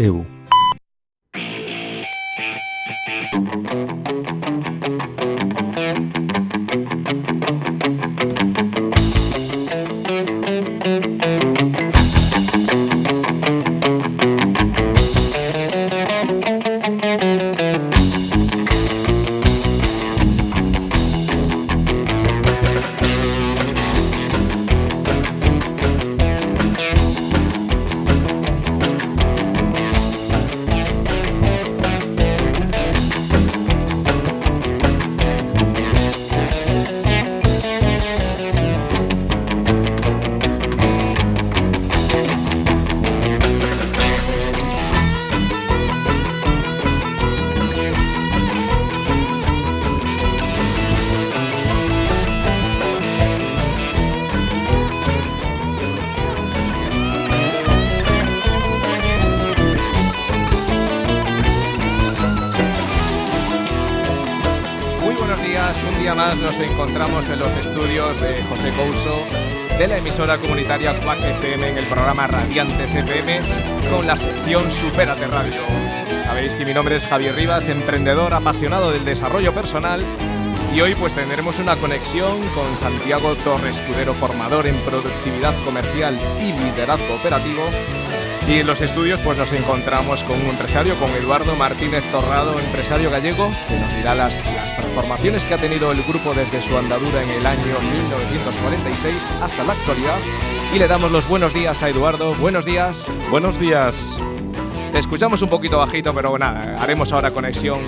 eu. Emisora comunitaria Quack FM en el programa Radiantes FM con la sección Superate Radio. Sabéis que mi nombre es Javier Rivas, emprendedor apasionado del desarrollo personal y hoy pues tendremos una conexión con Santiago Torres Escudero, formador en productividad comercial y liderazgo operativo. Y en los estudios pues nos encontramos con un empresario, con Eduardo Martínez Torrado, empresario gallego, que nos dirá las, las transformaciones que ha tenido el grupo desde su andadura en el año 1946 hasta la actualidad. Y le damos los buenos días a Eduardo. Buenos días. Buenos días. Te escuchamos un poquito bajito, pero nada, haremos ahora conexión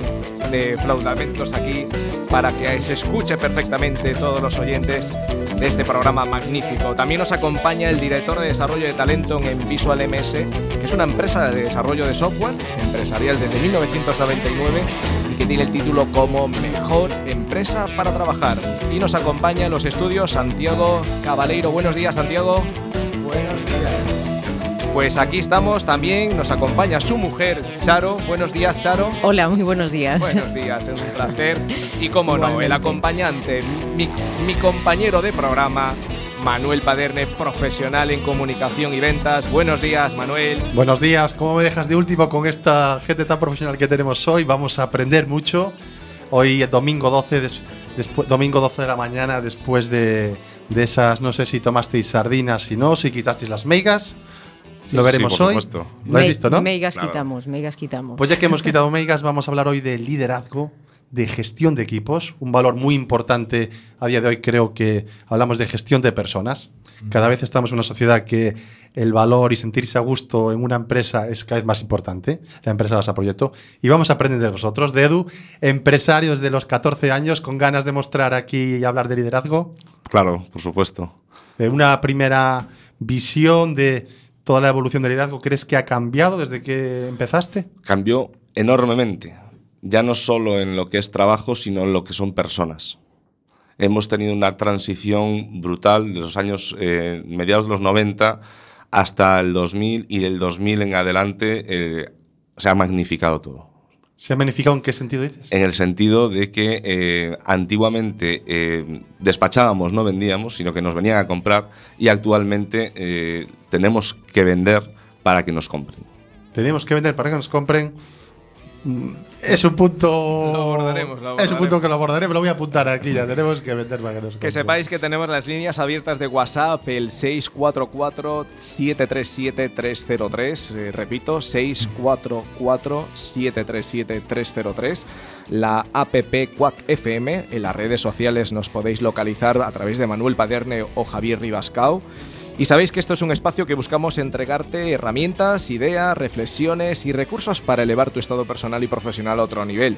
de flaudamentos aquí para que se escuche perfectamente todos los oyentes de este programa magnífico. También nos acompaña el director de desarrollo de talento en Visual MS, que es una empresa de desarrollo de software empresarial desde 1999 y que tiene el título como Mejor Empresa para Trabajar. Y nos acompaña en los estudios Santiago Cabaleiro. Buenos días, Santiago. Buenos días. Pues aquí estamos también, nos acompaña su mujer, Charo. Buenos días, Charo. Hola, muy buenos días. Buenos días, es un placer. Y como no, el acompañante, mi, mi compañero de programa, Manuel Paderne, profesional en comunicación y ventas. Buenos días, Manuel. Buenos días, ¿cómo me dejas de último con esta gente tan profesional que tenemos hoy? Vamos a aprender mucho. Hoy es domingo 12, des- despu- domingo 12 de la mañana, después de, de esas, no sé si tomasteis sardinas, si no, si quitasteis las meigas. Lo sí, veremos por hoy. supuesto. Lo has visto, ¿no? Meigas Claro. quitamos, meigas quitamos. Pues ya que hemos quitado meigas, vamos a hablar hoy de liderazgo, de gestión de equipos, un valor muy importante a día de hoy. Creo que hablamos de gestión de personas. Cada vez estamos en una sociedad que el valor y sentirse a gusto en una empresa es cada vez más importante. La empresa basa proyecto. Y vamos a aprender de vosotros, de Edu, empresario desde los 14 años, con ganas de mostrar aquí y hablar de liderazgo. Claro, por supuesto. De una primera visión de toda la evolución del liderazgo, ¿crees que ha cambiado desde que empezaste? Cambió enormemente. Ya no solo en lo que es trabajo, sino en lo que son personas. Hemos tenido una transición brutal de los años eh, mediados de los 90 hasta el 2000 y del 2000 en adelante eh, se ha magnificado todo. ¿Se ha magnificado en qué sentido dices? En el sentido de que eh, antiguamente eh, despachábamos, no vendíamos, sino que nos venían a comprar y actualmente eh, tenemos que vender para que nos compren. Tenemos que vender para que nos compren. Es un punto. Lo abordaremos, lo Es un abordaremos. punto que lo abordaremos. Lo voy a apuntar aquí. Ya tenemos que vender para que nos. Que sepáis que tenemos las líneas abiertas de WhatsApp, el 644-737-303. Eh, repito, 644-737-303. La app Quack FM. En las redes sociales nos podéis localizar a través de Manuel Paderne o Javier Ribascao. Y sabéis que esto es un espacio que buscamos entregarte herramientas, ideas, reflexiones y recursos para elevar tu estado personal y profesional a otro nivel.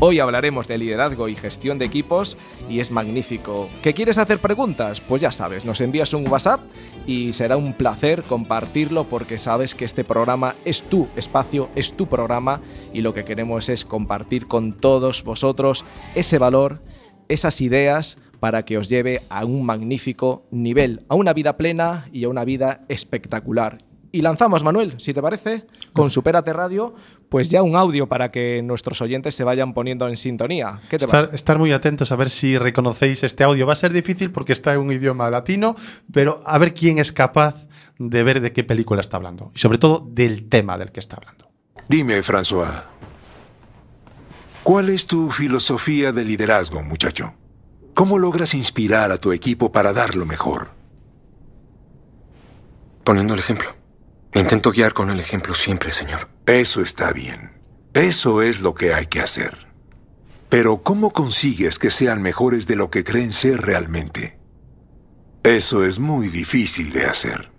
Hoy hablaremos de liderazgo y gestión de equipos y es magnífico. ¿Qué quieres hacer preguntas? Pues ya sabes, nos envías un WhatsApp y será un placer compartirlo porque sabes que este programa es tu espacio, es tu programa y lo que queremos es compartir con todos vosotros ese valor, esas ideas para que os lleve a un magnífico nivel, a una vida plena y a una vida espectacular. Y lanzamos, Manuel, si te parece, con Superate Radio, pues ya un audio para que nuestros oyentes se vayan poniendo en sintonía. ¿Qué te Estar, estar muy atentos a ver si reconocéis este audio. Va a ser difícil porque está en un idioma latino, pero a ver quién es capaz de ver de qué película está hablando y sobre todo del tema del que está hablando. Dime, François, ¿cuál es tu filosofía de liderazgo, muchacho? ¿Cómo logras inspirar a tu equipo para dar lo mejor? Poniendo el ejemplo. Intento guiar con el ejemplo siempre, señor. Eso está bien. Eso es lo que hay que hacer. Pero ¿cómo consigues que sean mejores de lo que creen ser realmente? Eso es muy difícil de hacer.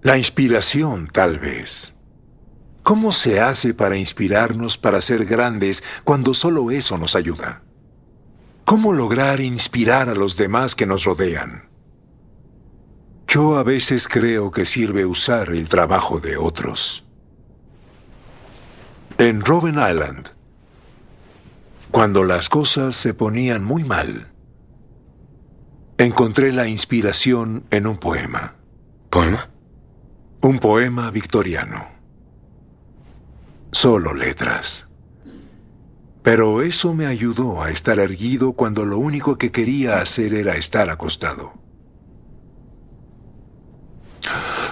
La inspiración, tal vez. ¿Cómo se hace para inspirarnos para ser grandes cuando solo eso nos ayuda? ¿Cómo lograr inspirar a los demás que nos rodean? Yo a veces creo que sirve usar el trabajo de otros. En Robben Island, cuando las cosas se ponían muy mal, encontré la inspiración en un poema. ¿Poema? Un poema victoriano. Solo letras. Pero eso me ayudó a estar erguido cuando lo único que quería hacer era estar acostado.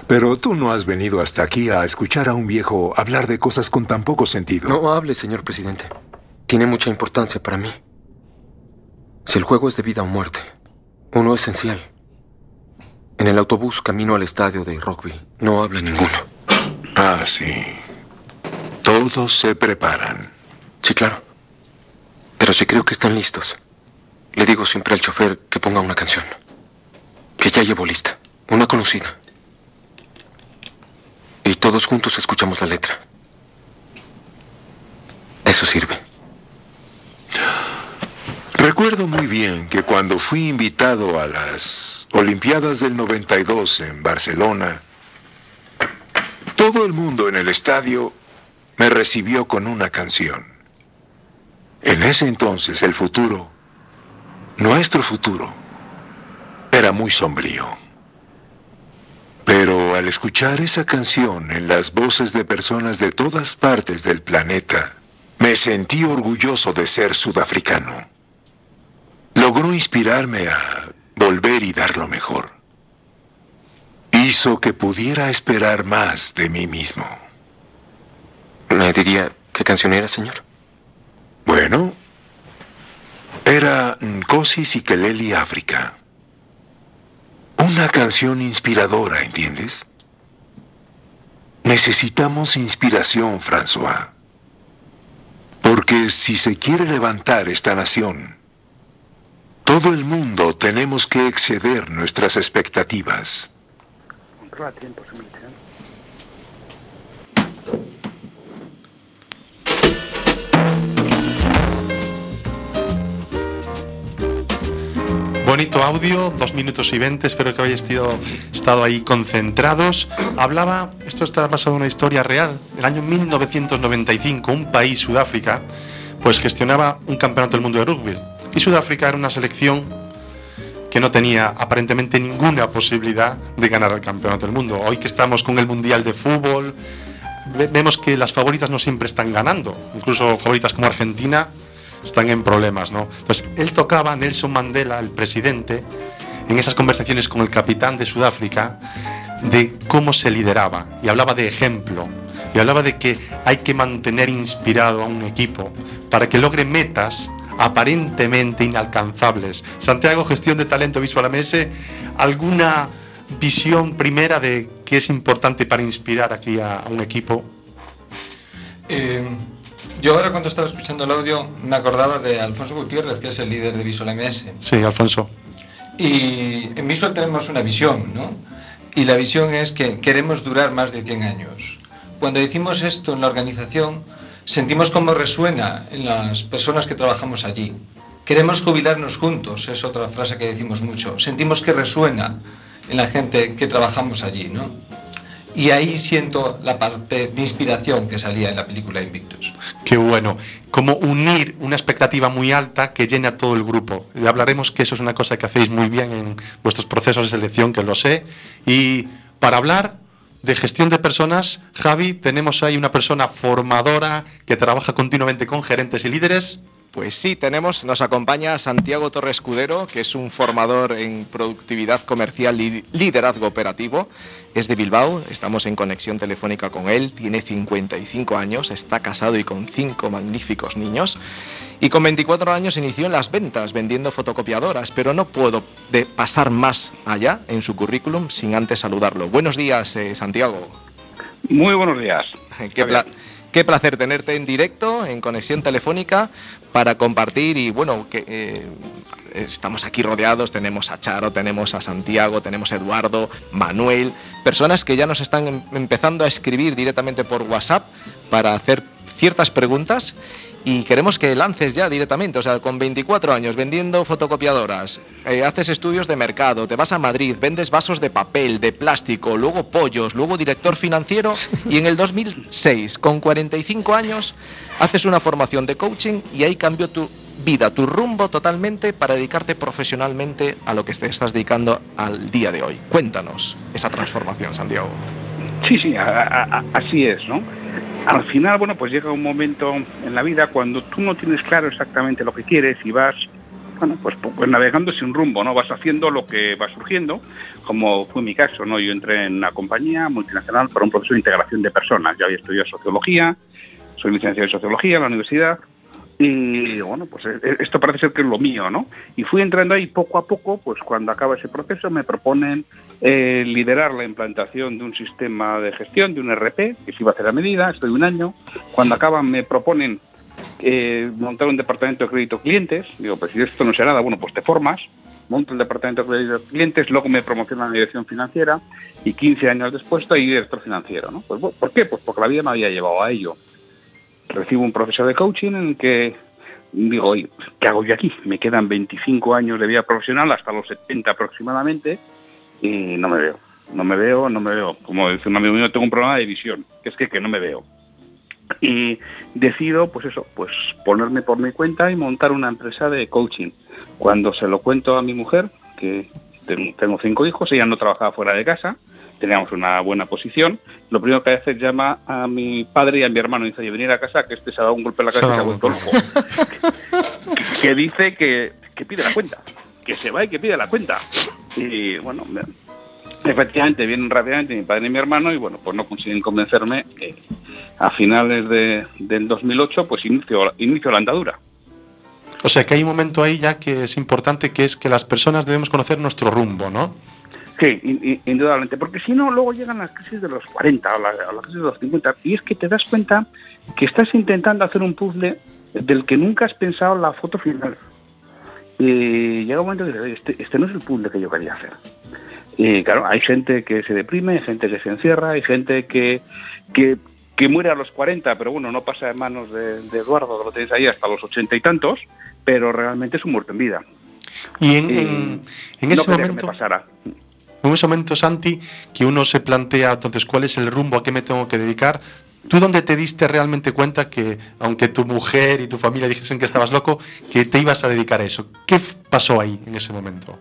Pero tú no has venido hasta aquí a escuchar a un viejo hablar de cosas con tan poco sentido. No hable, señor presidente. Tiene mucha importancia para mí. Si el juego es de vida o muerte, uno esencial. En el autobús camino al estadio de rugby, no habla ninguno. Ah, sí. Todos se preparan. Sí, claro. Pero si creo que están listos, le digo siempre al chofer que ponga una canción. Que ya llevo lista. Una conocida. Y todos juntos escuchamos la letra. Eso sirve. Recuerdo muy bien que cuando fui invitado a las Olimpiadas del 92 en Barcelona, todo el mundo en el estadio me recibió con una canción. En ese entonces el futuro, nuestro futuro, era muy sombrío. Pero al escuchar esa canción en las voces de personas de todas partes del planeta, me sentí orgulloso de ser sudafricano. Logró inspirarme a volver y dar lo mejor. Hizo que pudiera esperar más de mí mismo. ¿Me diría qué canción era, señor? Bueno, era Nkosi Sikeleli África. Una canción inspiradora, ¿entiendes? Necesitamos inspiración, François. Porque si se quiere levantar esta nación, todo el mundo tenemos que exceder nuestras expectativas. Bonito audio, dos minutos y veinte, espero que hayáis estado, estado ahí concentrados. Hablaba, esto está basado en una historia real, el año 1995, un país, Sudáfrica, pues gestionaba un campeonato del mundo de rugby. Y Sudáfrica era una selección que no tenía aparentemente ninguna posibilidad de ganar el campeonato del mundo. Hoy que estamos con el Mundial de Fútbol, ve- vemos que las favoritas no siempre están ganando. Incluso favoritas como Argentina están en problemas, ¿no? Entonces, él tocaba Nelson Mandela, el presidente, en esas conversaciones con el capitán de Sudáfrica, de cómo se lideraba. Y hablaba de ejemplo. Y hablaba de que hay que mantener inspirado a un equipo para que logre metas aparentemente inalcanzables. Santiago, gestión de talento visual MS, ¿alguna visión primera de qué es importante para inspirar aquí a, a un equipo? Eh, yo ahora cuando estaba escuchando el audio me acordaba de Alfonso Gutiérrez, que es el líder de Visual MS. Sí, Alfonso. Y en Visual tenemos una visión, ¿no? Y la visión es que queremos durar más de 100 años. Cuando decimos esto en la organización, sentimos cómo resuena en las personas que trabajamos allí. Queremos jubilarnos juntos, es otra frase que decimos mucho. Sentimos que resuena en la gente que trabajamos allí, ¿no? Y ahí siento la parte de inspiración que salía en la película Invictus. Qué bueno. Como unir una expectativa muy alta que llene a todo el grupo. Y hablaremos que eso es una cosa que hacéis muy bien en vuestros procesos de selección, que lo sé. Y para hablar de gestión de personas, Javi, tenemos ahí una persona formadora que trabaja continuamente con gerentes y líderes. Pues sí, tenemos, nos acompaña Santiago Torres Escudero, que es un formador en productividad comercial y liderazgo operativo. Es de Bilbao, estamos en conexión telefónica con él, tiene 55 años, está casado y con cinco magníficos niños. Y con 24 años inició en las ventas, vendiendo fotocopiadoras, pero no puedo de pasar más allá en su currículum sin antes saludarlo. Buenos días, eh, Santiago. Muy buenos días. Qué, pla- qué placer tenerte en directo, en conexión telefónica, para compartir y bueno, que eh, estamos aquí rodeados, tenemos a Charo, tenemos a Santiago, tenemos a Eduardo, Manuel, personas que ya nos están em- empezando a escribir directamente por WhatsApp para hacer ciertas preguntas y queremos que lances ya directamente, o sea, con 24 años vendiendo fotocopiadoras, eh, haces estudios de mercado, te vas a Madrid, vendes vasos de papel, de plástico, luego pollos, luego director financiero y en el 2006, con 45 años, haces una formación de coaching y ahí cambió tu vida, tu rumbo totalmente para dedicarte profesionalmente a lo que te estás dedicando al día de hoy. Cuéntanos esa transformación, Santiago. Sí, sí, así es, ¿no? Al final, bueno, pues llega un momento en la vida cuando tú no tienes claro exactamente lo que quieres y vas, bueno, pues, pues navegando sin rumbo, ¿no? Vas haciendo lo que va surgiendo, como fue mi caso, ¿no? Yo entré en una compañía multinacional para un proceso de integración de personas. Yo había estudiado sociología, soy licenciado en sociología en la universidad, y bueno, pues eh, esto parece ser que es lo mío, ¿no? Y fui entrando ahí poco a poco, pues cuando acaba ese proceso me proponen eh, liderar la implantación de un sistema de gestión, de un RP, que se iba a hacer a medida, estoy un año. Cuando acaban me proponen eh, montar un departamento de crédito clientes, digo, pues si esto no será nada, bueno, pues te formas, monto el departamento de crédito clientes, luego me promocionan la dirección financiera y 15 años después estoy director financiero, ¿no? Pues, ¿Por qué? Pues porque la vida me había llevado a ello recibo un proceso de coaching en el que digo, oye, ¿qué hago yo aquí? Me quedan 25 años de vida profesional hasta los 70 aproximadamente y no me veo. No me veo, no me veo. Como dice un amigo mío, tengo un problema de visión, que es que, que no me veo. Y decido, pues eso, pues ponerme por mi cuenta y montar una empresa de coaching. Cuando se lo cuento a mi mujer, que ten- tengo cinco hijos, ella no trabajaba fuera de casa, teníamos una buena posición. Lo primero que hace es llama a mi padre y a mi hermano y dice, "Oye, venir a casa que este se ha dado un golpe en la cabeza y se ha vuelto loco. que dice que, que pide la cuenta, que se va y que pide la cuenta. Y bueno, me- efectivamente vienen rápidamente mi padre y mi hermano y bueno, pues no consiguen convencerme. eh, a finales de- del 2008 pues inicio, inicio la andadura. O sea que hay un momento ahí ya que es importante, que es que las personas debemos conocer nuestro rumbo, ¿no? Sí, in- in- indudablemente, porque si no, luego llegan las crisis de los 40 o la, o la crisis de los 50, y es que te das cuenta que estás intentando hacer un puzzle del que nunca has pensado la foto final. Y llega un momento que dices, "Oye, este, este no es el puzzle que yo quería hacer. Y claro, hay gente que se deprime, hay gente que se encierra, hay gente que, que, que muere a los 40, pero bueno, no pasa en manos de, de Eduardo, que lo tenéis ahí hasta los 80 y tantos, pero realmente es un muerto en vida. Y en, Y en- en no ese quería que momento, me pasara. En ese momento, Santi, que uno se plantea entonces cuál es el rumbo a qué me tengo que dedicar, ¿tú dónde te diste realmente cuenta que, aunque tu mujer y tu familia dijesen que estabas loco, que te ibas a dedicar a eso? ¿Qué pasó ahí en ese momento?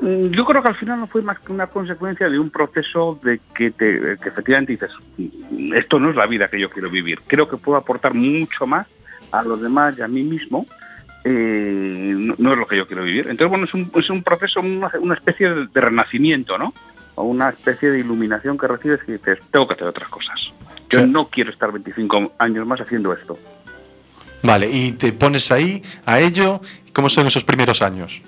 Mm, Yo creo que al final no fue más que una consecuencia de un proceso de que, te, que efectivamente dices, "Mm, esto no es la vida que yo quiero vivir. Creo que puedo aportar mucho más a los demás y a mí mismo. Eh, no, no es lo que yo quiero vivir. Entonces, bueno, es un, es un proceso, una, una especie de, de renacimiento, ¿no? O una especie de iluminación que recibes y dices, tengo que hacer otras cosas. Yo no quiero estar 25 años más haciendo esto. Vale, y te pones ahí a ello, ¿cómo son esos primeros años?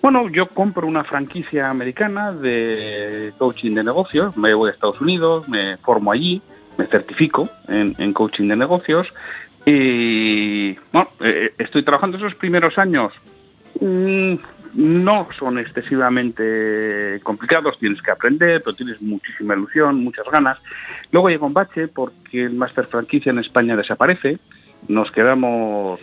Bueno, yo compro una franquicia americana de coaching de negocios, me voy a Estados Unidos, me formo allí, me certifico en, en coaching de negocios y bueno, eh, estoy trabajando esos primeros años. mm, no son excesivamente complicados, tienes que aprender, pero tienes muchísima ilusión, muchas ganas. Luego llega un bache porque el máster franquicia en España desaparece, nos quedamos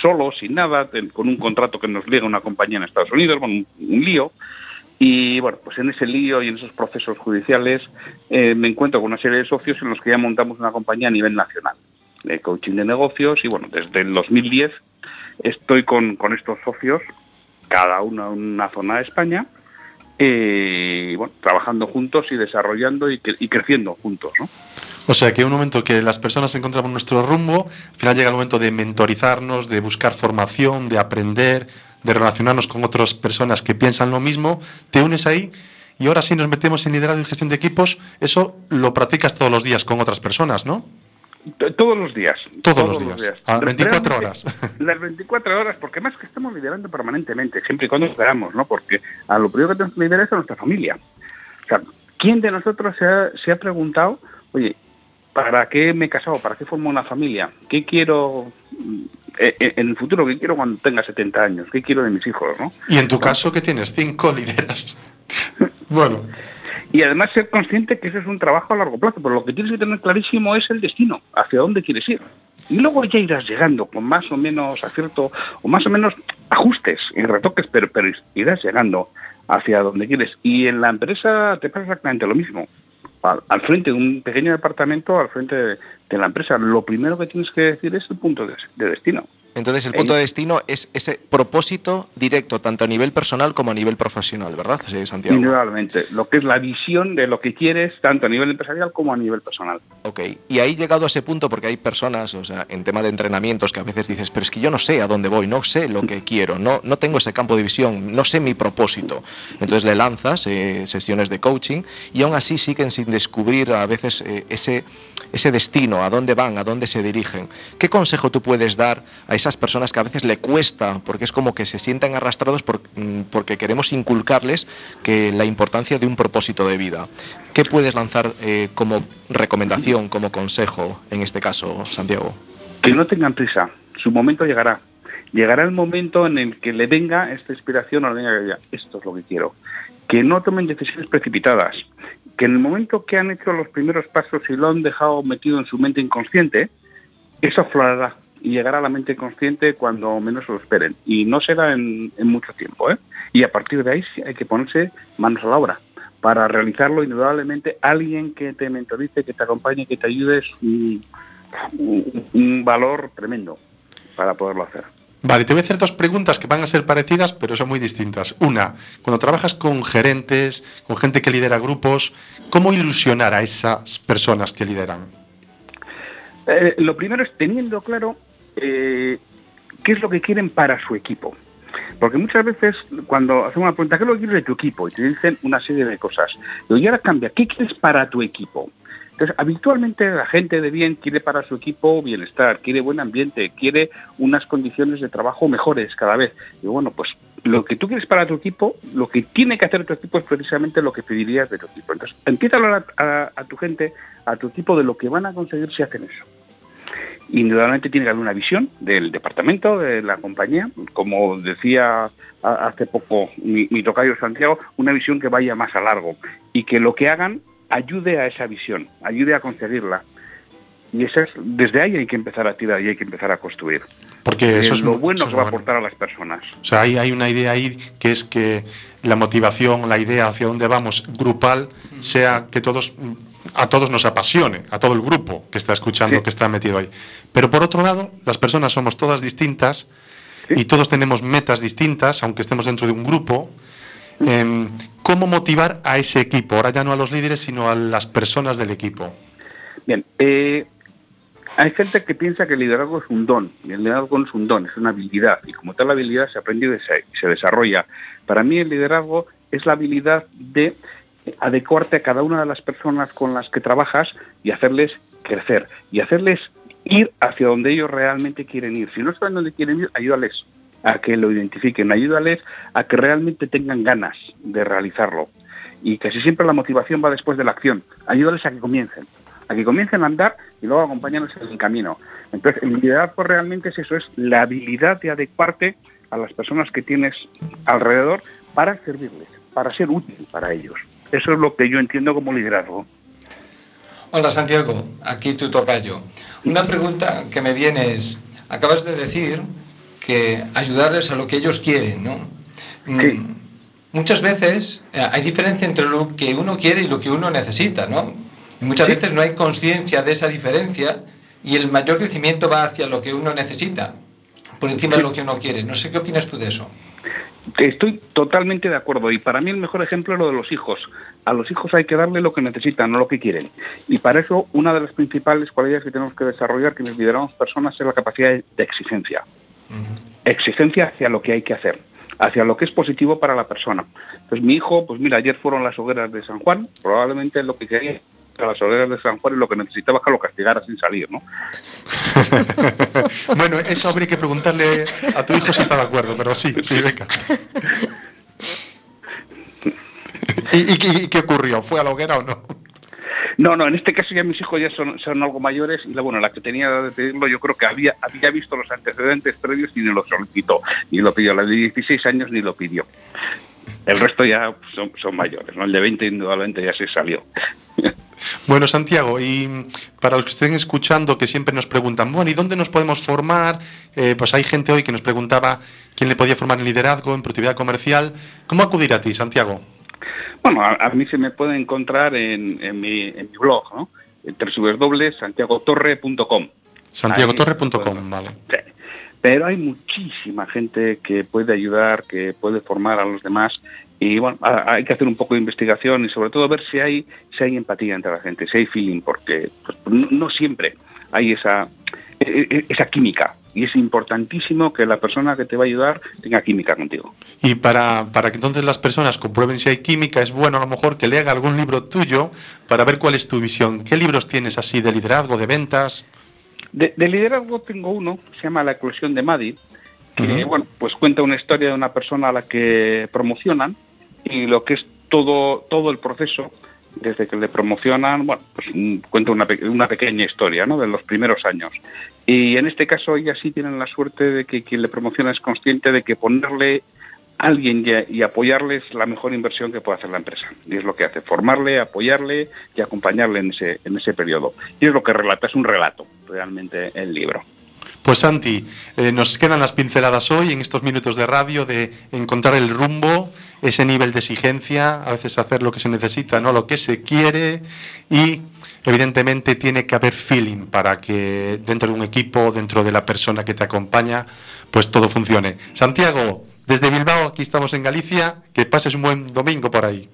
solos, sin nada, con un contrato que nos liga una compañía en Estados Unidos, bueno, un, un lío. Y bueno, pues en ese lío y en esos procesos judiciales eh, me encuentro con una serie de socios en los que ya montamos una compañía a nivel nacional de coaching de negocios y bueno, desde el 2010 estoy con, con estos socios, cada uno en una zona de España, eh, bueno, trabajando juntos y desarrollando y, y creciendo juntos, ¿no? O sea que un momento que las personas encontramos nuestro rumbo, al final llega el momento de mentorizarnos, de buscar formación, de aprender, de relacionarnos con otras personas que piensan lo mismo, te unes ahí y ahora sí nos metemos en liderazgo y gestión de equipos, eso lo practicas todos los días con otras personas, ¿no? Todos los días. Todos los días. A 24 horas. Las 24 horas, porque más que estamos liderando permanentemente, siempre y cuando queramos, ¿no? Porque a lo primero que tenemos que liderar es a nuestra familia. O sea, ¿quién de nosotros se ha, se ha preguntado, oye, ¿para qué me he casado? ¿Para qué formo una familia? ¿Qué quiero mm, eh, eh, en el futuro? ¿Qué quiero cuando tenga 70 años? ¿Qué quiero de mis hijos, no? Y en tu caso, que tienes cinco lideras. bueno, Y además ser consciente que eso es un trabajo a largo plazo, pero lo que tienes que tener clarísimo es el destino, hacia dónde quieres ir. Y luego ya irás llegando con más o menos acierto o más o menos ajustes y retoques, pero, irás llegando hacia donde quieres. Y en la empresa te pasa exactamente lo mismo. Al, frente de un pequeño departamento, al frente de, la empresa, lo primero que tienes que decir es el punto de destino. Entonces, el punto de destino es ese propósito directo, tanto a nivel personal como a nivel profesional, ¿verdad, Sí, Santiago? Indudablemente, lo que es la visión de lo que quieres, tanto a nivel empresarial como a nivel personal. Ok, y ahí llegado a ese punto, porque hay personas, o sea, en tema de entrenamientos, que a veces dices, pero es que yo no sé a dónde voy, no sé lo que quiero, no, no tengo ese campo de visión, no sé mi propósito. Entonces le lanzas eh, sesiones de coaching y aún así siguen sin descubrir a veces eh, ese, ese destino, a dónde van, a dónde se dirigen. ¿Qué consejo tú puedes dar a esas personas que a veces le cuesta, porque es como que se sientan arrastrados mm, porque queremos inculcarles que la importancia de un propósito de vida? ¿Qué puedes lanzar eh, como recomendación, como consejo en este caso, Santiago? Que no tengan prisa, su momento llegará. Llegará el momento en el que le venga esta inspiración o le venga esto es lo que quiero. Que no tomen decisiones precipitadas. Que en el momento que han hecho los primeros pasos y lo han dejado metido en su mente inconsciente, eso aflorará y llegará a la mente consciente cuando menos lo esperen. Y no será en, mucho tiempo. ¿eh? Y a partir de ahí hay que ponerse manos a la obra. Para realizarlo, indudablemente, alguien que te mentorice, que te acompañe, que te ayude es un valor tremendo para poderlo hacer. Vale, te voy a hacer dos preguntas que van a ser parecidas, pero son muy distintas. Una, cuando trabajas con gerentes, con gente que lidera grupos, ¿cómo ilusionar a esas personas que lideran? Eh, lo primero es teniendo claro eh, qué es lo que quieren para su equipo. Porque muchas veces cuando hacemos una pregunta, ¿qué es lo que quieres de tu equipo? Y te dicen una serie de cosas. Y ahora cambia, ¿qué quieres para tu equipo? Entonces, habitualmente la gente de bien quiere para su equipo bienestar, quiere buen ambiente, quiere unas condiciones de trabajo mejores cada vez. Y bueno, pues lo que tú quieres para tu equipo, lo que tiene que hacer tu equipo es precisamente lo que pedirías de tu equipo. Entonces, empieza a hablar a, tu gente, a tu equipo, de lo que van a conseguir si hacen eso. Indudablemente tiene que haber una visión del departamento, de la compañía, como decía hace poco mi tocayo Santiago, una visión que vaya más a largo y que lo que hagan ayude a esa visión, ayude a conseguirla. Y eso es, desde ahí hay que empezar a tirar y hay que empezar a construir. Porque eso Eh, es lo bueno eso que va a aportar a las personas. O sea, hay, hay una idea ahí que es que la motivación, la idea hacia dónde vamos grupal, sea que todos a todos nos apasione, a todo el grupo que está escuchando, Sí. que está metido ahí. Pero por otro lado, las personas somos todas distintas Sí. y todos tenemos metas distintas, aunque estemos dentro de un grupo. Em, ¿Cómo motivar a ese equipo? Ahora ya no a los líderes, sino a las personas del equipo. Bien, eh, hay gente que piensa que el liderazgo es un don, y el liderazgo no es un don, es una habilidad, y como tal habilidad se aprende y se, se desarrolla. Para mí el liderazgo es la habilidad de adecuarte a cada una de las personas con las que trabajas y hacerles crecer, y hacerles ir hacia donde ellos realmente quieren ir. Si no saben dónde quieren ir, ayúdales a que lo identifiquen, ayúdales a que realmente tengan ganas de realizarlo. Y casi siempre la motivación va después de la acción. Ayúdales a que comiencen a que comiencen a andar y luego acompañarnos en el camino. Entonces, el liderazgo realmente es eso, es la habilidad de adecuarte a las personas que tienes alrededor para servirles, para ser útil para ellos. Eso es lo que yo entiendo como liderazgo. Hola Santiago, aquí tu tocayo. Una pregunta que me viene es, acabas de decir que ayudarles a lo que ellos quieren, ¿no? Mm, Sí. Muchas veces eh, hay diferencia entre lo que uno quiere y lo que uno necesita, ¿no? Y muchas Sí. veces no hay conciencia de esa diferencia y el mayor crecimiento va hacia lo que uno necesita, por encima de lo que uno quiere. No sé qué opinas tú de eso. Estoy totalmente de acuerdo y para mí el mejor ejemplo es lo de los hijos. A los hijos hay que darle lo que necesitan, no lo que quieren. Y para eso una de las principales cualidades que tenemos que desarrollar, que nos lideramos personas, es la capacidad de exigencia. Exigencia hacia lo que hay que hacer, hacia lo que es positivo para la persona. Entonces mi hijo, pues mira, ayer fueron las hogueras de San Juan, probablemente lo que quería a las hogueras de San Juan y lo que necesitaba es que lo castigara sin salir, ¿no? bueno, eso habría que preguntarle a tu hijo si está de acuerdo, pero sí, sí, venga. ¿Y, y, qué ocurrió? ¿Fue a la hoguera o no? No, no, en este caso ya mis hijos ya son, algo mayores y la, bueno, la que tenía de pedirlo yo creo que había, había visto los antecedentes previos y ni lo solicitó, ni lo pidió. La de 16 años ni lo pidió. El resto ya son, son mayores, ¿no? El de 20 indudablemente ya se salió. Bueno, Santiago, y para los que estén escuchando, que siempre nos preguntan, bueno, ¿y dónde nos podemos formar? Eh, pues hay gente hoy que nos preguntaba quién le podía formar en liderazgo, en productividad comercial. ¿Cómo acudir a ti, Santiago? Bueno, a, mí se me puede encontrar en, mi, en mi, blog, ¿no? www.santiagotorre.com. Santiagotorre.com, vale. Sí. Pero hay muchísima gente que puede ayudar, que puede formar a los demás y bueno, hay que hacer un poco de investigación y sobre todo ver si hay, si hay empatía entre la gente, si hay feeling, porque pues, no, siempre hay esa, e, e, esa química. Y es importantísimo que la persona que te va a ayudar tenga química contigo. Y para, para que entonces las personas comprueben si hay química, es bueno a lo mejor que lea algún libro tuyo para ver cuál es tu visión. ¿Qué libros tienes así de liderazgo, de ventas? De, liderazgo tengo uno, se llama La eclosión de Madrid, que bueno, pues cuenta una historia de una persona a la que promocionan y lo que es todo, todo el proceso, desde que le promocionan, bueno, pues cuenta una, una pequeña historia, ¿no? De los primeros años. Y en este caso ellas sí tienen la suerte de que quien le promociona es consciente de que ponerle a alguien y, apoyarle es la mejor inversión que puede hacer la empresa. Y es lo que hace, formarle, apoyarle y acompañarle en ese, en ese periodo. Y es lo que relata, es un relato realmente el libro. Pues Santi, eh, nos quedan las pinceladas hoy en estos minutos de radio de encontrar el rumbo, ese nivel de exigencia, a veces hacer lo que se necesita, no lo que se quiere y evidentemente tiene que haber feeling para que dentro de un equipo, dentro de la persona que te acompaña, pues todo funcione. Santiago, desde Bilbao, aquí estamos en Galicia, que pases un buen domingo por ahí.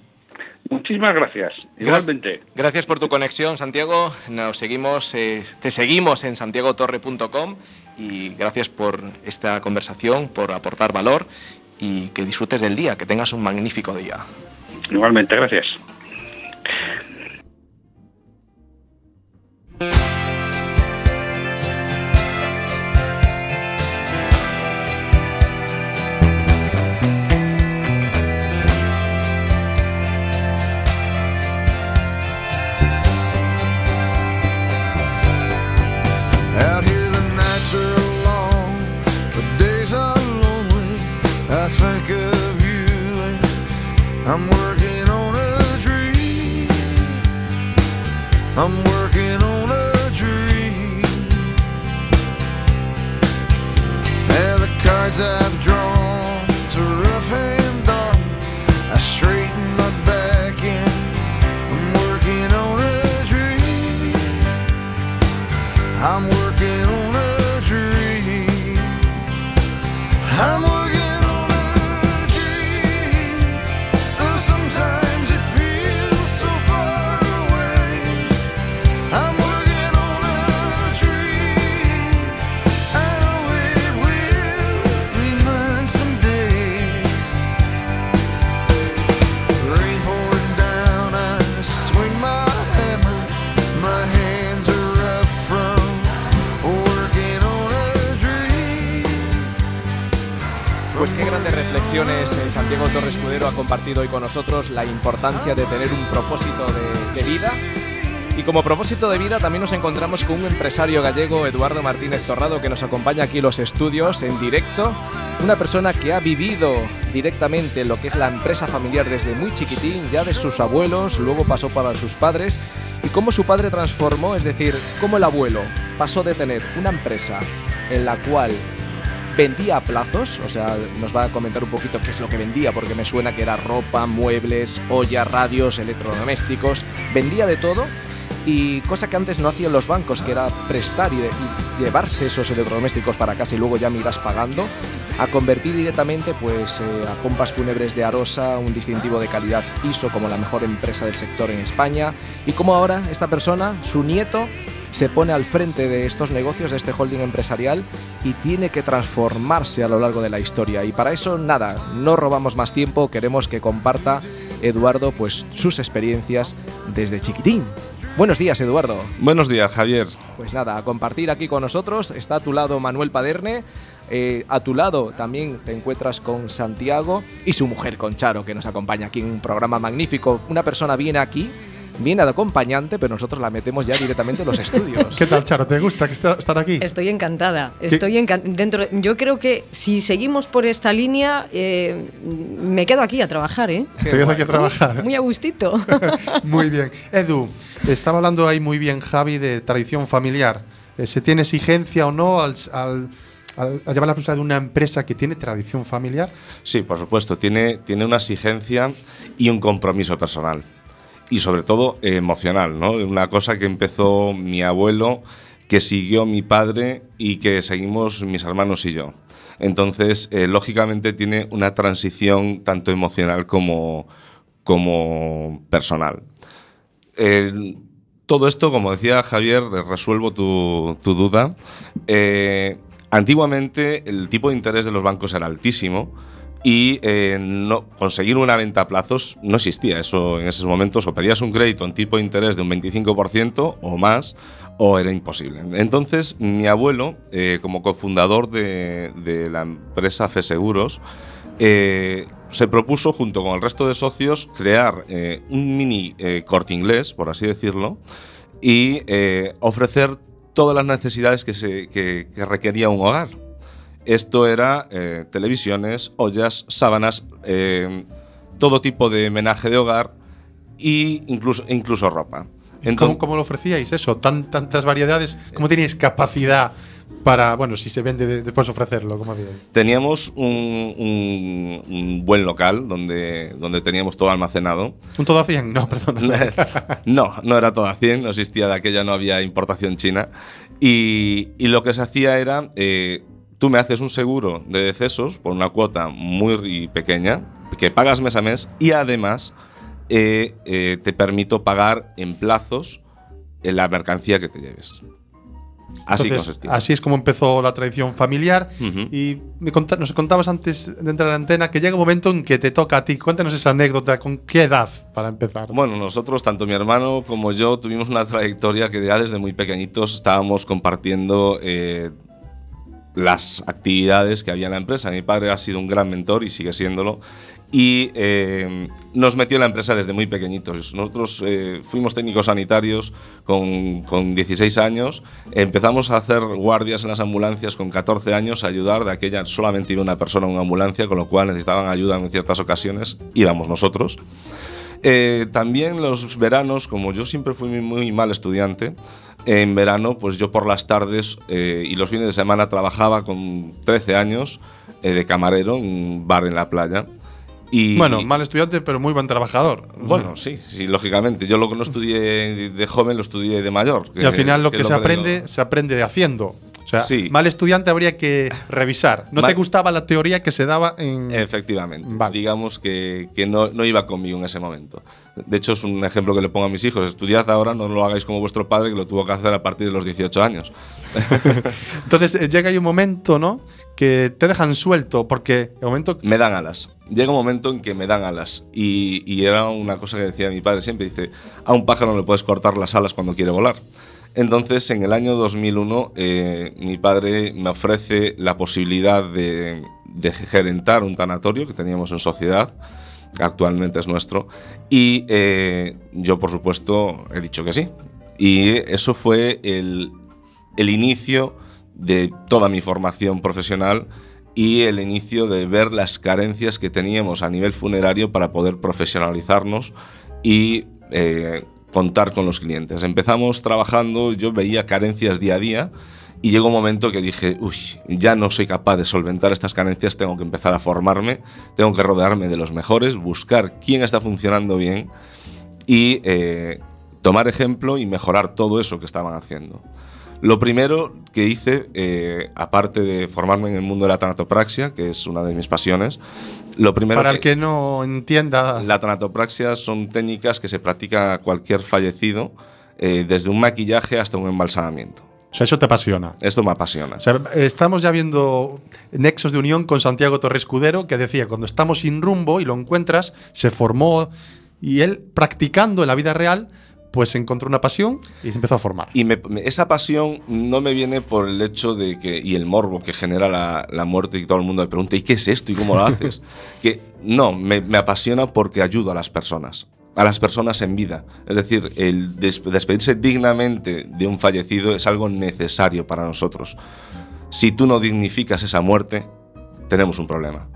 Muchísimas gracias. Igualmente. Gracias por tu conexión, Santiago. Nos seguimos, eh, te seguimos en santiagotorre.com y gracias por esta conversación, por aportar valor y que disfrutes del día, que tengas un magnífico día. Igualmente, gracias. I'm con nosotros la importancia de tener un propósito de, vida. Y como propósito de vida también nos encontramos con un empresario gallego, Eduardo Martínez Torrado, que nos acompaña aquí en los estudios en directo. Una persona que ha vivido directamente lo que es la empresa familiar desde muy chiquitín, ya de sus abuelos, luego pasó para sus padres, y cómo su padre transformó, es decir, cómo el abuelo pasó de tener una empresa en la cual vendía a plazos, o sea, nos va a comentar un poquito qué es lo que vendía, porque me suena que era ropa, muebles, olla, radios, electrodomésticos, vendía de todo. y cosa que antes no hacían los bancos, que era prestar y, y llevarse esos electrodomésticos para casa y luego ya me irás pagando, a convertir directamente pues, eh, a Pompas Fúnebres de Arosa un distintivo de calidad ISO como la mejor empresa del sector en España y como ahora esta persona, su nieto, se pone al frente de estos negocios, de este holding empresarial y tiene que transformarse a lo largo de la historia. Y para eso, nada, no robamos más tiempo, queremos que comparta Eduardo pues sus experiencias desde chiquitín. Buenos días, Eduardo. Buenos días, Javier. Pues nada, a compartir aquí con nosotros está a tu lado Manuel Paderne, eh, a tu lado también te encuentras con Santiago y su mujer Concharo, que nos acompaña aquí en un programa magnífico. Una persona viene aquí viene de acompañante, pero nosotros la metemos ya directamente en los estudios. ¿Qué tal, Charo? ¿Te gusta estar aquí? Estoy encantada. Estoy encan- dentro. Yo creo que si seguimos por esta línea, eh, me quedo aquí a trabajar, ¿eh? Te quedas aquí a trabajar. Muy a gustito. Muy bien. Edu, estaba hablando ahí muy bien Javi de tradición familiar. Eh, ¿Se tiene exigencia o no al, al- a llevar la responsabilidad de una empresa que tiene tradición familiar? Sí, por supuesto, tiene, tiene una exigencia y un compromiso personal. Y sobre todo eh, emocional, ¿no? Una cosa que empezó mi abuelo, que siguió mi padre y que seguimos mis hermanos y yo. Entonces, eh, lógicamente tiene una transición tanto emocional como, como personal. Todo esto, como decía Javier, eh, resuelvo tu, tu duda. Antiguamente el tipo de interés de los bancos era altísimo y eh, no, conseguir una venta a plazos no existía. Eso en esos momentos o pedías un crédito en tipo de interés de un 25% o más o era imposible. Entonces mi abuelo, eh, como cofundador de, de la empresa FESeguros, eh, se propuso, junto con el resto de socios, crear eh, un mini eh, corte inglés, por así decirlo, y eh, ofrecer todas las necesidades que, se, que- que requería un hogar. Esto era eh, televisiones, ollas, sábanas, eh, todo tipo de menaje de hogar e incluso, incluso ropa. ¿Cómo, Entonces, cómo lo ofrecíais eso? Tan, tantas variedades. ¿Cómo teníais capacidad para, bueno, si se vende de- después ofrecerlo? Teníamos un, un- un buen local donde, donde teníamos todo almacenado. ¿Un todo a 100? No, perdona. no, no era todo a 100, no existía de aquella, no había importación china. Y, y lo que se hacía era, eh, tú me haces un seguro de decesos por una cuota muy pequeña, que pagas mes a mes, y además eh, eh, te permito pagar en plazos en la mercancía que te lleves. Así Entonces, así es como empezó la tradición familiar. Y me nos contabas antes de entrar a la antena que llega un momento en que te toca a ti. Cuéntanos esa anécdota. ¿Con qué edad, para empezar? Bueno, nosotros, tanto mi hermano como yo, tuvimos una trayectoria que ya desde muy pequeñitos estábamos compartiendo eh, las actividades que había en la empresa. Mi padre ha sido un gran mentor y sigue siéndolo. Y eh, nos metió en la empresa desde muy pequeñitos. Nosotros eh, fuimos técnicos sanitarios con, con 16 años. Empezamos a hacer guardias en las ambulancias con 14 años, a ayudar. De aquella solamente iba una persona en una ambulancia, con lo cual necesitaban ayuda en ciertas ocasiones. Íbamos nosotros. Eh, también los veranos, como yo siempre fui muy, mal estudiante, en verano, pues yo por las tardes eh, y los fines de semana trabajaba con 13 años eh, de camarero en un bar en la playa. Y, Bueno, mal estudiante, pero muy buen trabajador. bueno, sí, sí, lógicamente. Yo lo que no estudié de joven lo estudié de mayor. Y al final lo que, se aprende, se aprende haciendo. O sea, Sí. mal estudiante habría que revisar. No Mal- te gustaba la teoría que se daba en. Efectivamente. Vale. Digamos que, que no, no iba conmigo en ese momento. De hecho, es un ejemplo que le pongo a mis hijos. Estudiad ahora, no lo hagáis como vuestro padre, que lo tuvo que hacer a partir de los 18 años. Entonces eh, llega ahí un momento, ¿no? Que te dejan suelto, porque el momento. Me dan alas. Llega un momento en que me dan alas. Y, y era una cosa que decía mi padre siempre. Dice, a un pájaro no le puedes cortar las alas cuando quiere volar. Entonces, en el año 2001, eh, mi padre me ofrece la posibilidad de, de gerentar un tanatorio que teníamos en sociedad, actualmente es nuestro, y eh, yo, por supuesto, he dicho que sí. Y eso fue el, el inicio de toda mi formación profesional y el inicio de ver las carencias que teníamos a nivel funerario para poder profesionalizarnos y eh, contar con los clientes. Empezamos trabajando, yo veía carencias día a día y llegó un momento que dije, uy, ya no soy capaz de solventar estas carencias, tengo que empezar a formarme, tengo que rodearme de los mejores, buscar quién está funcionando bien y eh, tomar ejemplo y mejorar todo eso que estaban haciendo. Lo primero que hice, eh, aparte de formarme en el mundo de la tanatopraxia, que es una de mis pasiones, lo primero Para el que no entienda, la tanatopraxia son técnicas que se practican a cualquier fallecido, eh, desde un maquillaje hasta un embalsamamiento. o sea, eso te apasiona. Esto me apasiona. O sea, estamos ya viendo nexos de unión con Santiago Torres Cudero, que decía, cuando estamos sin rumbo y lo encuentras, se formó y él practicando en la vida real, pues encontró una pasión y se empezó a formar. Y me- esa pasión no me viene por el hecho de que, y el morbo que genera la, la muerte y todo el mundo me pregunta, ¿y qué es esto? ¿Y cómo lo haces? que no, me, me apasiona porque ayudo a las personas, a las personas en vida. Es decir, el des- despedirse dignamente de un fallecido es algo necesario para nosotros. Si tú no dignificas esa muerte, tenemos un problema.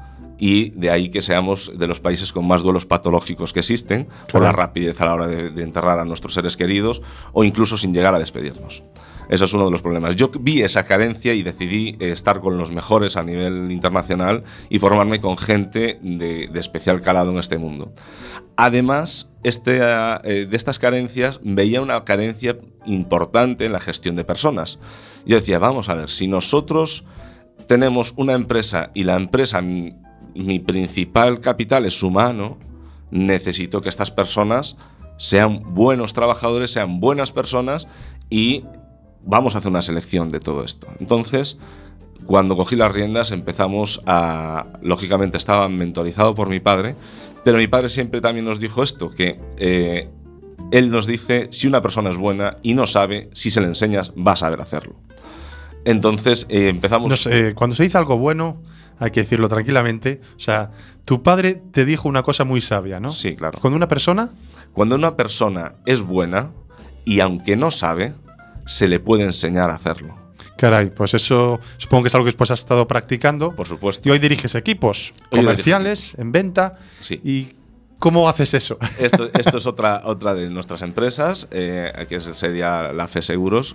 Y de ahí que seamos de los países con más duelos patológicos que existen, por Claro. la rapidez a la hora de, de enterrar a nuestros seres queridos o incluso sin llegar a despedirnos. Eso es uno de los problemas. Yo vi esa carencia y decidí eh, estar con los mejores a nivel internacional y formarme con gente de, de especial calado en este mundo. Además, este, eh, de estas carencias veía una carencia importante en la gestión de personas. Yo decía, vamos a ver, si nosotros tenemos una empresa y la empresa, mi, principal capital es humano, necesito que estas personas sean buenos trabajadores, sean buenas personas y vamos a hacer una selección de todo esto. Entonces, cuando cogí las riendas empezamos a, lógicamente estaba mentorizado por mi padre, pero mi padre siempre también nos dijo esto, que eh, él nos dice, si una persona es buena y no sabe, si se le enseñas, va a saber hacerlo. Entonces eh, empezamos... Cuando se dice algo bueno, hay que decirlo tranquilamente. O sea, tu padre te dijo una cosa muy sabia, ¿no? Sí, claro. Cuando una persona Cuando una persona es buena y aunque no sabe, se le puede enseñar a hacerlo. Caray, pues eso supongo que es algo que después has estado practicando. Por supuesto. Y hoy diriges equipos Hoy comerciales, en venta. Sí. ¿Y cómo haces eso? Esto, esto es otra, otra de nuestras empresas, eh, que sería la FE Seguros.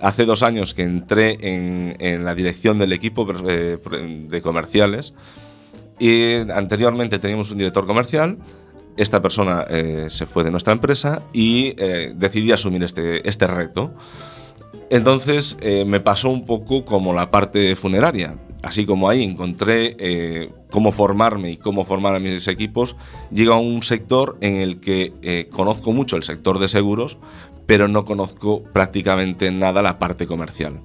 Hace dos años que entré en, la dirección del equipo eh, de comerciales y anteriormente teníamos un director comercial. Esta persona eh, se fue de nuestra empresa y eh, decidí asumir este, este reto. Entonces me pasó un poco como la parte funeraria. Así como ahí encontré eh, cómo formarme y cómo formar a mis equipos, llega a un sector en el que eh, conozco mucho el sector de seguros, pero no conozco prácticamente nada la parte comercial.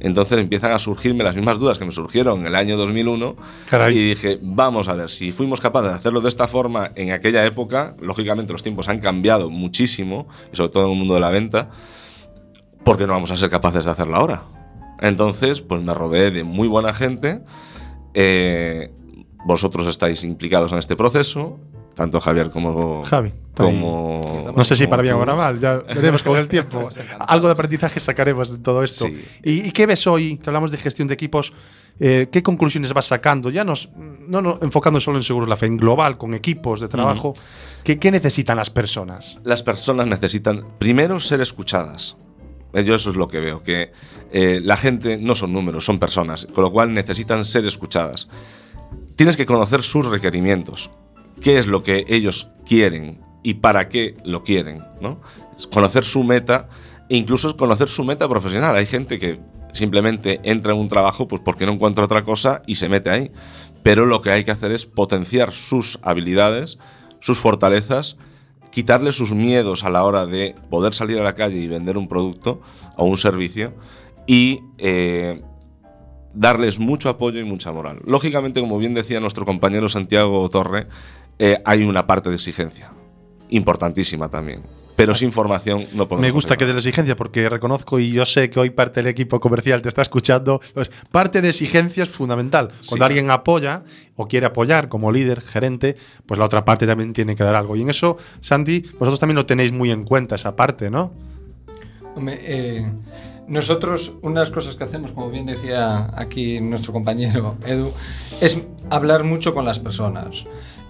Entonces empiezan a surgirme las mismas dudas que me surgieron en el año 2001 Caray. y dije, vamos a ver, si fuimos capaces de hacerlo de esta forma en aquella época, lógicamente los tiempos han cambiado muchísimo, y sobre todo en el mundo de la venta, ¿por qué no vamos a ser capaces de hacerlo ahora? Entonces, pues me rodeé de muy buena gente. eh, vosotros estáis implicados en este proceso, tanto Javier como. Javi, Como. No sé si para bien o para mal, ya veremos con el tiempo. Algo de aprendizaje sacaremos de todo esto. Sí. ¿Y, y qué ves hoy, que hablamos de gestión de equipos? eh, ¿Qué conclusiones vas sacando? Ya nos, no, no enfocando solo en Seguros La Fe, en global, con equipos de trabajo. ¿qué, qué necesitan las personas? las personas necesitan primero ser escuchadas. Eh, Yo eso es lo que veo, que eh, la gente no son números, son personas, con lo cual necesitan ser escuchadas. Tienes que conocer sus requerimientos, qué es lo que ellos quieren y para qué lo quieren, ¿no? Conocer su meta e incluso conocer su meta profesional. Hay gente que simplemente entra en un trabajo pues porque no encuentra otra cosa y se mete ahí. Pero lo que hay que hacer es potenciar sus habilidades, sus fortalezas quitarle sus miedos a la hora de poder salir a la calle y vender un producto o un servicio y eh, darles mucho apoyo y mucha moral. Lógicamente, como bien decía nuestro compañero Santiago Torre, eh, hay una parte de exigencia, importantísima también. Pero sin formación no podemos. Me gusta que de la exigencia, porque reconozco y yo sé que hoy parte del equipo comercial te está escuchando. Entonces, parte de exigencia es fundamental. Cuando Sí. alguien apoya o quiere apoyar como líder, gerente, pues la otra parte también tiene que dar algo. Y en eso, Sandy, vosotros también lo tenéis muy en cuenta, esa parte, ¿no? Hombre, eh, nosotros, unas cosas que hacemos, como bien decía aquí nuestro compañero Edu, es hablar mucho con las personas.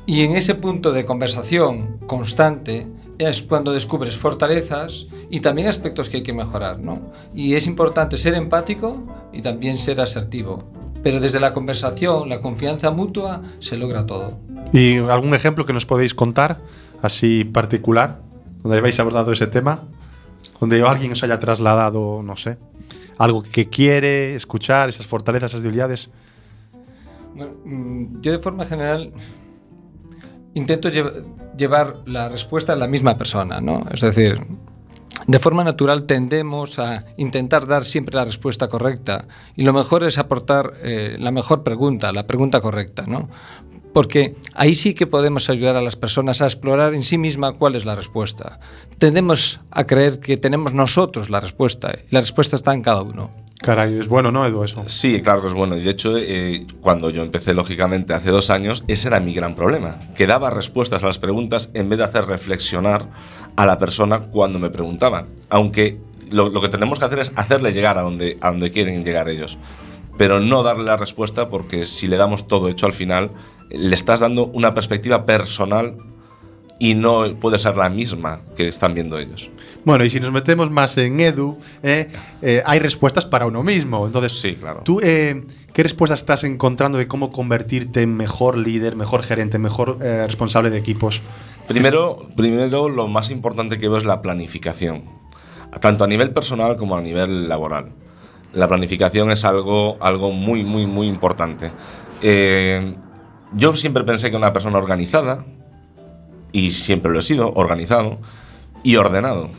Y en ese punto de conversación constante es cuando descubres fortalezas y también aspectos que hay que mejorar, ¿no? Y es importante ser empático y también ser asertivo. Pero desde la conversación, la confianza mutua, se logra todo. ¿Y algún ejemplo que nos podéis contar, así particular? donde habéis abordado ese tema, donde alguien os haya trasladado, no sé, algo que quiere escuchar, esas fortalezas, esas debilidades. Bueno, mm, yo de forma general intento lle- llevar la respuesta a la misma persona, ¿no? Es decir, de forma natural tendemos a intentar dar siempre la respuesta correcta y lo mejor es aportar eh, la mejor pregunta, la pregunta correcta, ¿no? Porque ahí sí que podemos ayudar a las personas a explorar en sí misma cuál es la respuesta. Tendemos a creer que tenemos nosotros la respuesta y la respuesta está en cada uno. Caray, es bueno, ¿no, Edu, eso? Sí, claro que es bueno. Y de hecho, eh, cuando yo empecé, lógicamente, hace dos años, ese era mi gran problema. Que daba respuestas a las preguntas en vez de hacer reflexionar a la persona cuando me preguntaba. Aunque lo, lo que tenemos que hacer es hacerle llegar a donde, a donde quieren llegar ellos. Pero no darle la respuesta porque si le damos todo hecho al final, le estás dando una perspectiva personal y no puede ser la misma que están viendo ellos. Bueno, y si nos metemos más en Edu, eh, eh, hay respuestas para uno mismo. Entonces, Sí, claro. ¿tú eh, qué respuestas estás encontrando de cómo convertirte en mejor líder, mejor gerente, mejor eh, responsable de equipos? Primero, primero, lo más importante que veo es la planificación, tanto a nivel personal como a nivel laboral. La planificación es algo, algo muy, muy, muy importante. Eh, yo siempre pensé que una persona organizada, y siempre lo he sido, organizado y ordenado,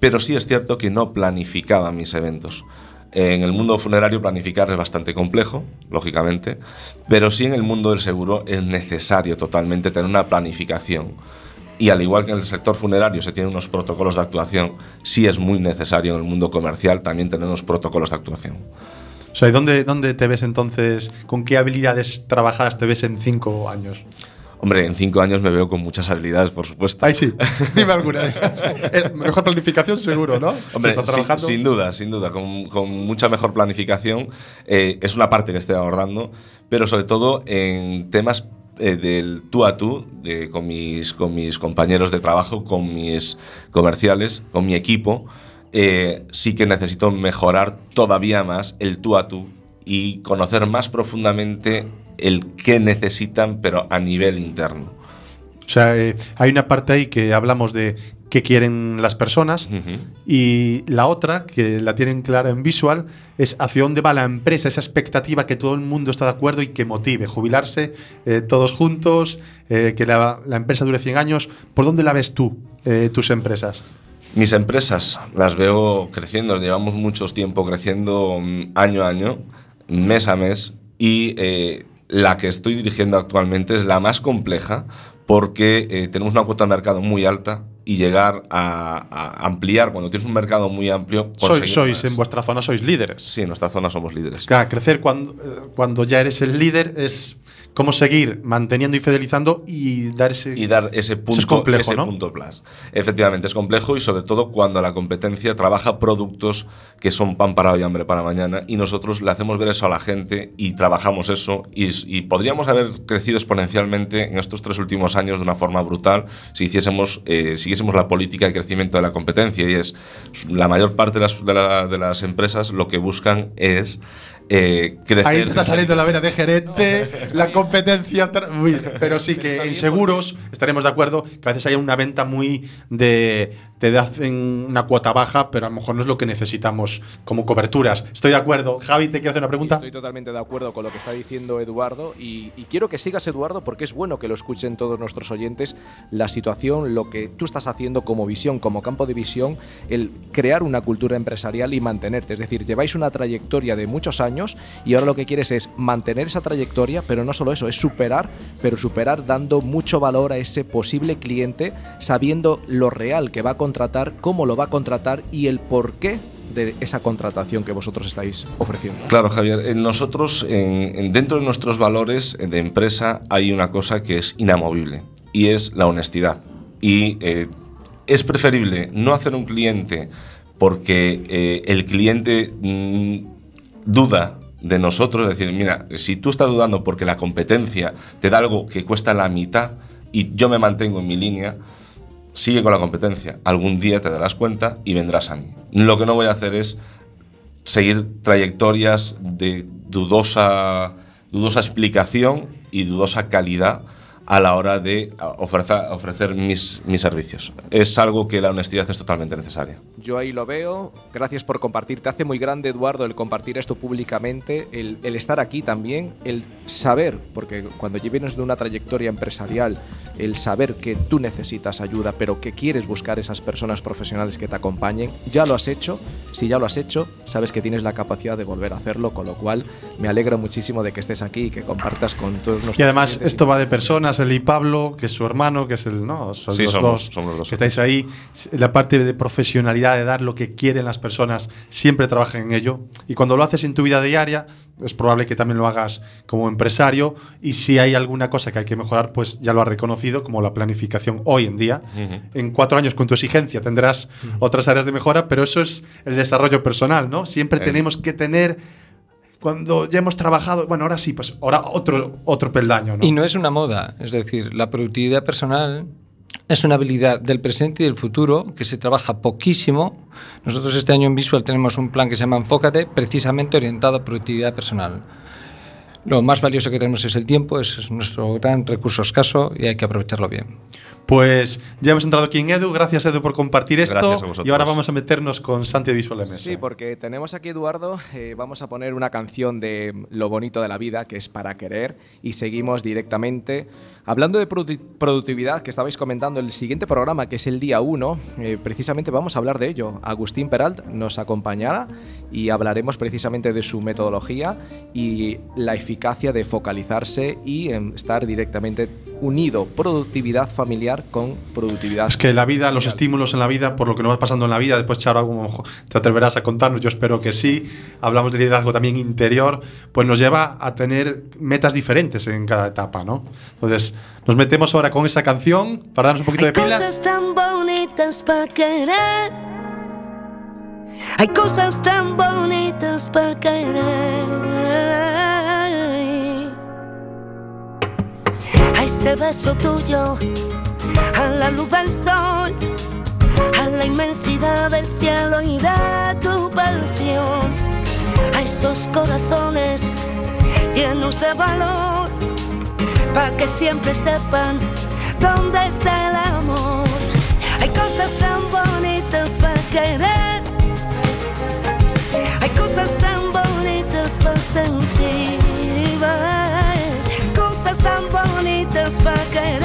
pero sí es cierto que no planificaba mis eventos. En el mundo funerario planificar es bastante complejo, lógicamente, pero sí en el mundo del seguro es necesario totalmente tener una planificación. Y al igual que en el sector funerario se tienen unos protocolos de actuación, sí es muy necesario en el mundo comercial también tener unos protocolos de actuación. O sea, ¿y ¿dónde, ¿dónde te ves entonces? ¿Con qué habilidades trabajadas te ves en cinco años? Hombre, en cinco años me veo con muchas habilidades, por supuesto. Ahí sí, dime alguna. Mejor planificación seguro, ¿no? Hombre, sin, sin duda, sin duda, con, con mucha mejor planificación. eh, es una parte que estoy abordando, pero sobre todo en temas eh, del tú a tú, de, con, mis, con mis compañeros de trabajo, con mis comerciales, con mi equipo, eh, sí que necesito mejorar todavía más el tú a tú y conocer más profundamente el qué necesitan, pero a nivel interno. O sea, eh, hay una parte ahí que hablamos de qué quieren las personas y la otra, que la tienen clara en visual, es hacia dónde va la empresa, esa expectativa que todo el mundo está de acuerdo y que motive, jubilarse eh, todos juntos, eh, que la, la empresa dure 100 años. ¿Por dónde la ves tú, tus empresas? Mis empresas las veo creciendo, llevamos mucho tiempo creciendo mm, año a año, mes a mes, y eh, la que estoy dirigiendo actualmente es la más compleja porque eh, tenemos una cuota de mercado muy alta y llegar a, a ampliar, cuando tienes un mercado muy amplio, Sois, en vuestra zona sois líderes. Sí, en nuestra zona somos líderes. Claro, crecer cuando, eh, cuando ya eres el líder es cómo seguir manteniendo y fidelizando y dar ese... y dar ese punto, es complejo, ese ¿no? punto plus. Efectivamente, es complejo y sobre todo cuando la competencia trabaja productos que son pan para hoy, hambre para mañana y nosotros le hacemos ver eso a la gente y trabajamos eso y, y podríamos haber crecido exponencialmente en estos tres últimos años de una forma brutal si hiciésemos, eh, siguiésemos la política de crecimiento de la competencia y es la mayor parte de las, de la- de las empresas lo que buscan es eh, crecer. Ahí te está saliendo la vena de gerente, la competencia. Uy, pero sí que en seguros estaremos de acuerdo que a veces hay una venta muy de. Te hacen una cuota baja, pero a lo mejor no es lo que necesitamos como coberturas. Estoy de acuerdo. Javi, ¿te quiere hacer una pregunta? Estoy totalmente de acuerdo con lo que está diciendo Eduardo y, y quiero que sigas Eduardo porque es bueno que lo escuchen todos nuestros oyentes la situación, lo que tú estás haciendo como visión, como campo de visión, el crear una cultura empresarial y mantenerte. Es decir, lleváis una trayectoria de muchos años y ahora lo que quieres es mantener esa trayectoria, pero no solo eso, es superar, pero superar dando mucho valor a ese posible cliente, sabiendo lo real que va a contratar, cómo lo va a contratar y el porqué de esa contratación que vosotros estáis ofreciendo. Claro, Javier. Nosotros, en- en- dentro de nuestros valores de empresa, hay una cosa que es inamovible y es la honestidad. Y eh, es preferible no hacer un cliente porque eh, el cliente mm, duda de nosotros, es decir, mira, si tú estás dudando porque la competencia te da algo que cuesta la mitad y yo me mantengo en mi línea, sigue con la competencia. Algún día te darás cuenta y vendrás a mí. Lo que no voy a hacer es seguir trayectorias de dudosa, dudosa explicación y dudosa calidad a la hora de ofrecer, ofrecer mis, mis servicios. Es algo que la honestidad es totalmente necesaria. Yo ahí lo veo. Gracias por compartir. Te hace muy grande, Eduardo, el compartir esto públicamente, el, el estar aquí también, el saber, porque cuando vienes de una trayectoria empresarial, el saber que tú necesitas ayuda, pero que quieres buscar esas personas profesionales que te acompañen, ya lo has hecho. Si ya lo has hecho, sabes que tienes la capacidad de volver a hacerlo, con lo cual me alegro muchísimo de que estés aquí y que compartas con todos nuestros Y además, clientes esto va de personas, él y Pablo, que es su hermano, que es el. No, son Sí, los somos- dos, somos los dos. Que estáis ahí. La parte de profesionalidad, de dar lo que quieren las personas, siempre trabajen en ello. Y cuando lo haces en tu vida diaria, es probable que también lo hagas como empresario. Y si hay alguna cosa que hay que mejorar, pues ya lo has reconocido, como la planificación hoy en día. En cuatro años, con tu exigencia, tendrás otras áreas de mejora, pero eso es el desarrollo personal, ¿no? Siempre Eh. tenemos que tener. Cuando ya hemos trabajado, bueno, ahora sí, pues ahora otro, otro peldaño, ¿no? Y no es una moda, es decir, la productividad personal es una habilidad del presente y del futuro que se trabaja poquísimo. Nosotros este año en Visual tenemos un plan que se llama Enfócate, precisamente orientado a productividad personal. Lo más valioso que tenemos es el tiempo, es nuestro gran recurso escaso y hay que aprovecharlo bien. Pues ya hemos entrado aquí en Edu. Gracias, Edu, por compartir esto. Gracias a vosotros. y ahora vamos a meternos con Santi de Visual MS. Sí, porque tenemos aquí, Eduardo, eh, vamos a poner una canción de Lo bonito de la vida, que es para querer, y seguimos directamente. Hablando de produ- productividad, que estabais comentando, el siguiente programa, que es el día 1, precisamente vamos a hablar de ello. Agustín Peralt nos acompañará y hablaremos precisamente de su metodología y la eficacia de focalizarse y em, estar directamente unido productividad familiar con productividad. Es que la vida, los estímulos en la vida, por lo que nos va pasando en la vida, después Charo, algo te atreverás a contarnos, yo espero que sí. Hablamos de liderazgo también interior, pues nos lleva a tener metas diferentes en cada etapa, ¿no? Entonces, nos metemos ahora con esa canción para darnos un poquito Hay de pilas. cosas tan bonitas para querer. Hay cosas tan bonitas para querer. Ese beso tuyo, a la luz del sol, a la inmensidad del cielo y de tu pasión. A esos corazones llenos de valor para que siempre sepan dónde está el amor. Hay cosas tan bonitas para querer, hay cosas tan bonitas para sentir y ver, cosas tan bonitas para querer,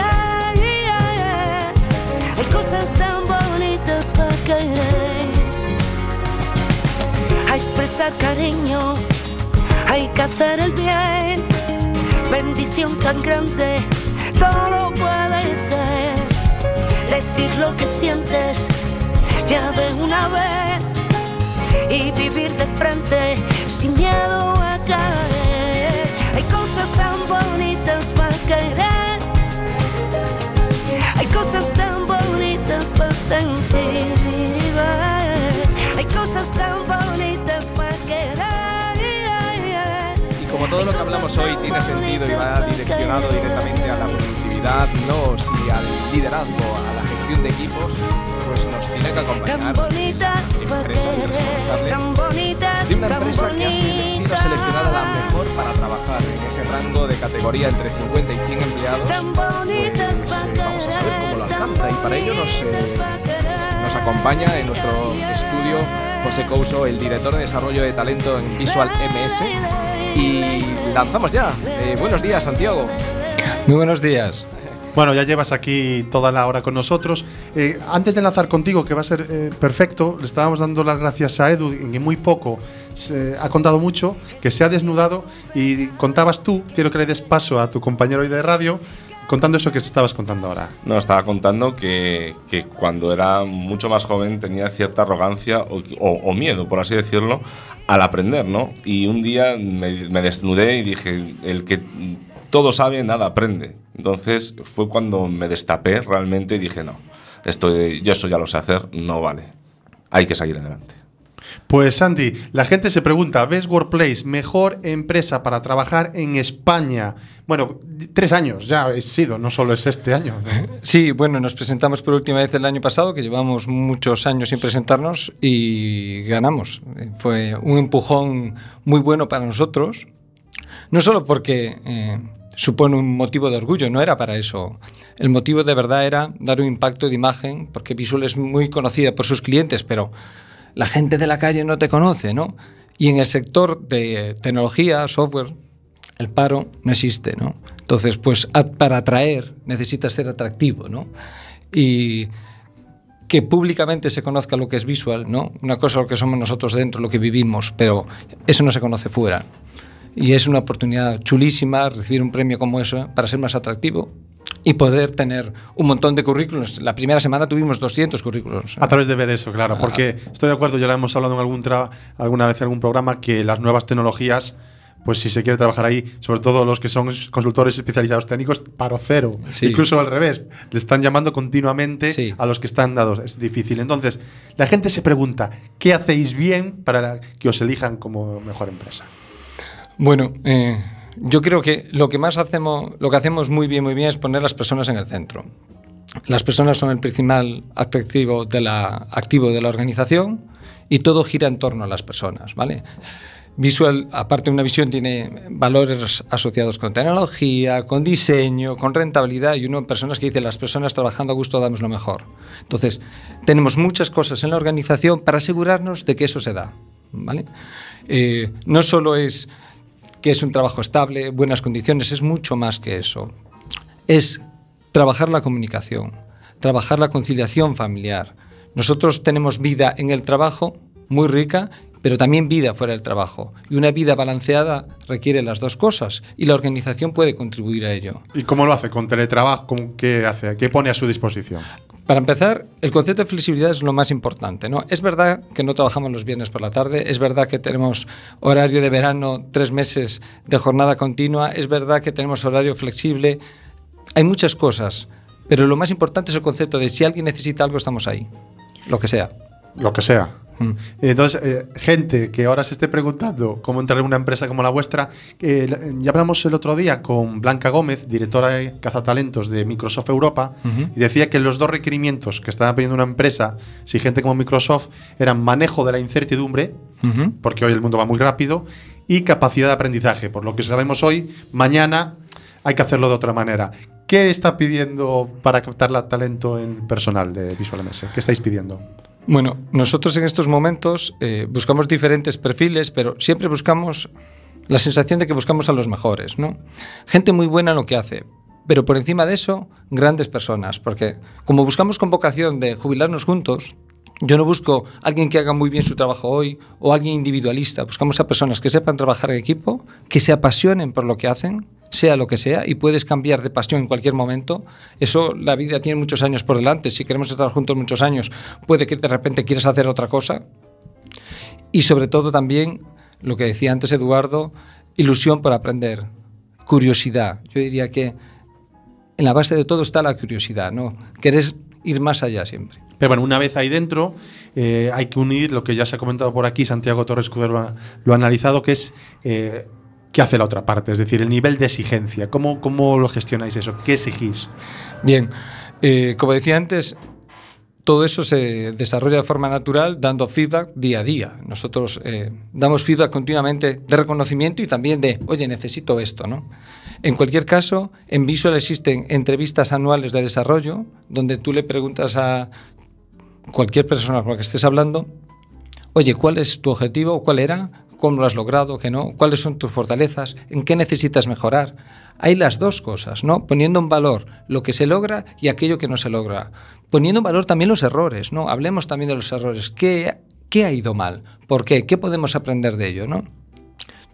hay cosas tan bonitas para querer, a expresar cariño, hay que hacer el bien. Bendición tan grande, todo puede ser. Decir lo que sientes ya de una vez. Y vivir de frente sin miedo a caer. Hay cosas tan bonitas para querer, sentir y. Hay cosas tan bonitas para querer. Y como todo lo que hablamos hoy tiene sentido y va direccionado directamente a la productividad, no sí al liderazgo, a la gestión de equipos, pues nos tiene que acompañar bonitas para empresa y querer, responsable tan bonitas, de una empresa que ha sido seleccionada la mejor para trabajar en ese rango de categoría entre 50 y 100 empleados. Pues, eh, vamos a saber cómo y para ello nos, eh, nos acompaña en nuestro estudio José Couso, el director de desarrollo de talento en Visual MS. Y lanzamos ya. Eh, buenos días, Santiago. Muy buenos días. Bueno, ya llevas aquí toda la hora con nosotros. Eh, antes de enlazar contigo, que va a ser eh, perfecto, le estábamos dando las gracias a Edu, en que muy poco se ha contado mucho, que se ha desnudado y contabas tú, quiero que le des paso a tu compañero hoy de radio, contando eso que estabas contando ahora. No, estaba contando que, que cuando era mucho más joven tenía cierta arrogancia o, miedo, por así decirlo, al aprender, ¿no? Y un día me, me desnudé y dije, el que todo sabe, nada aprende. Entonces fue cuando me destapé realmente y dije, no, esto yo eso ya lo sé hacer, no vale. Hay que seguir adelante. Pues Sandy, la gente se pregunta, ¿ves Workplace mejor empresa para trabajar en España? Bueno, tres años ya he sido, no solo es este año. Sí, bueno, nos presentamos por última vez el año pasado, que llevamos muchos años sin presentarnos y ganamos. Fue un empujón muy bueno para nosotros, no solo porque eh, supone un motivo de orgullo, no era para eso. El motivo de verdad era dar un impacto de imagen, porque Visual es muy conocida por sus clientes, pero la gente de la calle no te conoce, ¿no? Y en el sector de tecnología, software, el paro no existe, ¿no? Entonces, pues para atraer necesitas ser atractivo, ¿no? Y que públicamente se conozca lo que es visual, ¿no? Una cosa lo que somos nosotros dentro, lo que vivimos, pero eso no se conoce fuera. Y es una oportunidad chulísima recibir un premio como eso para ser más atractivo y poder tener un montón de currículos. La primera semana tuvimos 200 currículos. A través de ver eso, claro, porque estoy de acuerdo, ya lo hemos hablado en algún alguna vez en algún programa, que las nuevas tecnologías pues si se quiere trabajar ahí, sobre todo los que son consultores especializados técnicos, paro cero. Incluso al revés, le están llamando continuamente a los que están dados. Es difícil. Entonces, la gente se pregunta, ¿qué hacéis bien para que os elijan como mejor empresa? Bueno, eh, yo creo que lo que más hacemos, lo que hacemos muy bien, muy bien es poner las personas en el centro. Las personas son el principal atractivo de la, activo de la organización y todo gira en torno a las personas, ¿vale? Visual, aparte de una visión, tiene valores asociados con tecnología, con diseño, con rentabilidad y uno personas que dice las personas trabajando a gusto damos lo mejor. Entonces, tenemos muchas cosas en la organización para asegurarnos de que eso se da. ¿vale? Eh, no solo es que es un trabajo estable, buenas condiciones, es mucho más que eso. Es trabajar la comunicación, trabajar la conciliación familiar. Nosotros tenemos vida en el trabajo muy rica pero también vida fuera del trabajo. Y una vida balanceada requiere las dos cosas y la organización puede contribuir a ello. ¿Y cómo lo hace? ¿Con teletrabajo? ¿Qué hace? ¿Qué pone a su disposición? Para empezar, el concepto de flexibilidad es lo más importante. ¿no? Es verdad que no trabajamos los viernes por la tarde, es verdad que tenemos horario de verano, tres meses de jornada continua, es verdad que tenemos horario flexible. Hay muchas cosas, pero lo más importante es el concepto de si alguien necesita algo, estamos ahí, lo que sea. Lo que sea. Mm. Entonces, eh, gente que ahora se esté preguntando cómo entrar en una empresa como la vuestra, eh, ya hablamos el otro día con Blanca Gómez, directora de cazatalentos de Microsoft Europa, y decía que los dos requerimientos que estaba pidiendo una empresa, si gente como Microsoft, eran manejo de la incertidumbre, porque hoy el mundo va muy rápido, y capacidad de aprendizaje. Por lo que sabemos hoy, mañana hay que hacerlo de otra manera. ¿Qué está pidiendo para captar el talento en personal de Visual MS? ¿Qué estáis pidiendo? Bueno, nosotros en estos momentos eh, buscamos diferentes perfiles, pero siempre buscamos la sensación de que buscamos a los mejores, ¿no? Gente muy buena en lo que hace, pero por encima de eso, grandes personas, porque como buscamos con vocación de jubilarnos juntos, yo no busco alguien que haga muy bien su trabajo hoy o alguien individualista, buscamos a personas que sepan trabajar en equipo, que se apasionen por lo que hacen sea lo que sea, y puedes cambiar de pasión en cualquier momento. Eso, la vida tiene muchos años por delante. Si queremos estar juntos muchos años, puede que de repente quieras hacer otra cosa. Y sobre todo también, lo que decía antes Eduardo, ilusión por aprender, curiosidad. Yo diría que en la base de todo está la curiosidad, ¿no? Querés ir más allá siempre. Pero bueno, una vez ahí dentro, eh, hay que unir lo que ya se ha comentado por aquí, Santiago Torres Cudero lo, ha analizado, que es eh, ¿Qué hace la otra parte? Es decir, el nivel de exigencia. ¿Cómo, cómo lo gestionáis eso? ¿Qué exigís? Bien, eh, como decía antes, todo eso se desarrolla de forma natural dando feedback día a día. Nosotros damos feedback continuamente de reconocimiento y también de, oye, necesito esto. ¿no? En cualquier caso, en Visual existen entrevistas anuales de desarrollo donde tú le preguntas a cualquier persona con la que estés hablando, oye, ¿cuál es tu objetivo? ¿Cuál era? cómo lo has logrado, qué no, cuáles son tus fortalezas, en qué necesitas mejorar. Hay las dos cosas, ¿no? Poniendo en valor lo que se logra y aquello que no se logra. Poniendo en valor también los errores, ¿no? Hablemos también de los errores. ¿Qué, qué ha ido mal? ¿Por qué? ¿Qué podemos aprender de ello, no?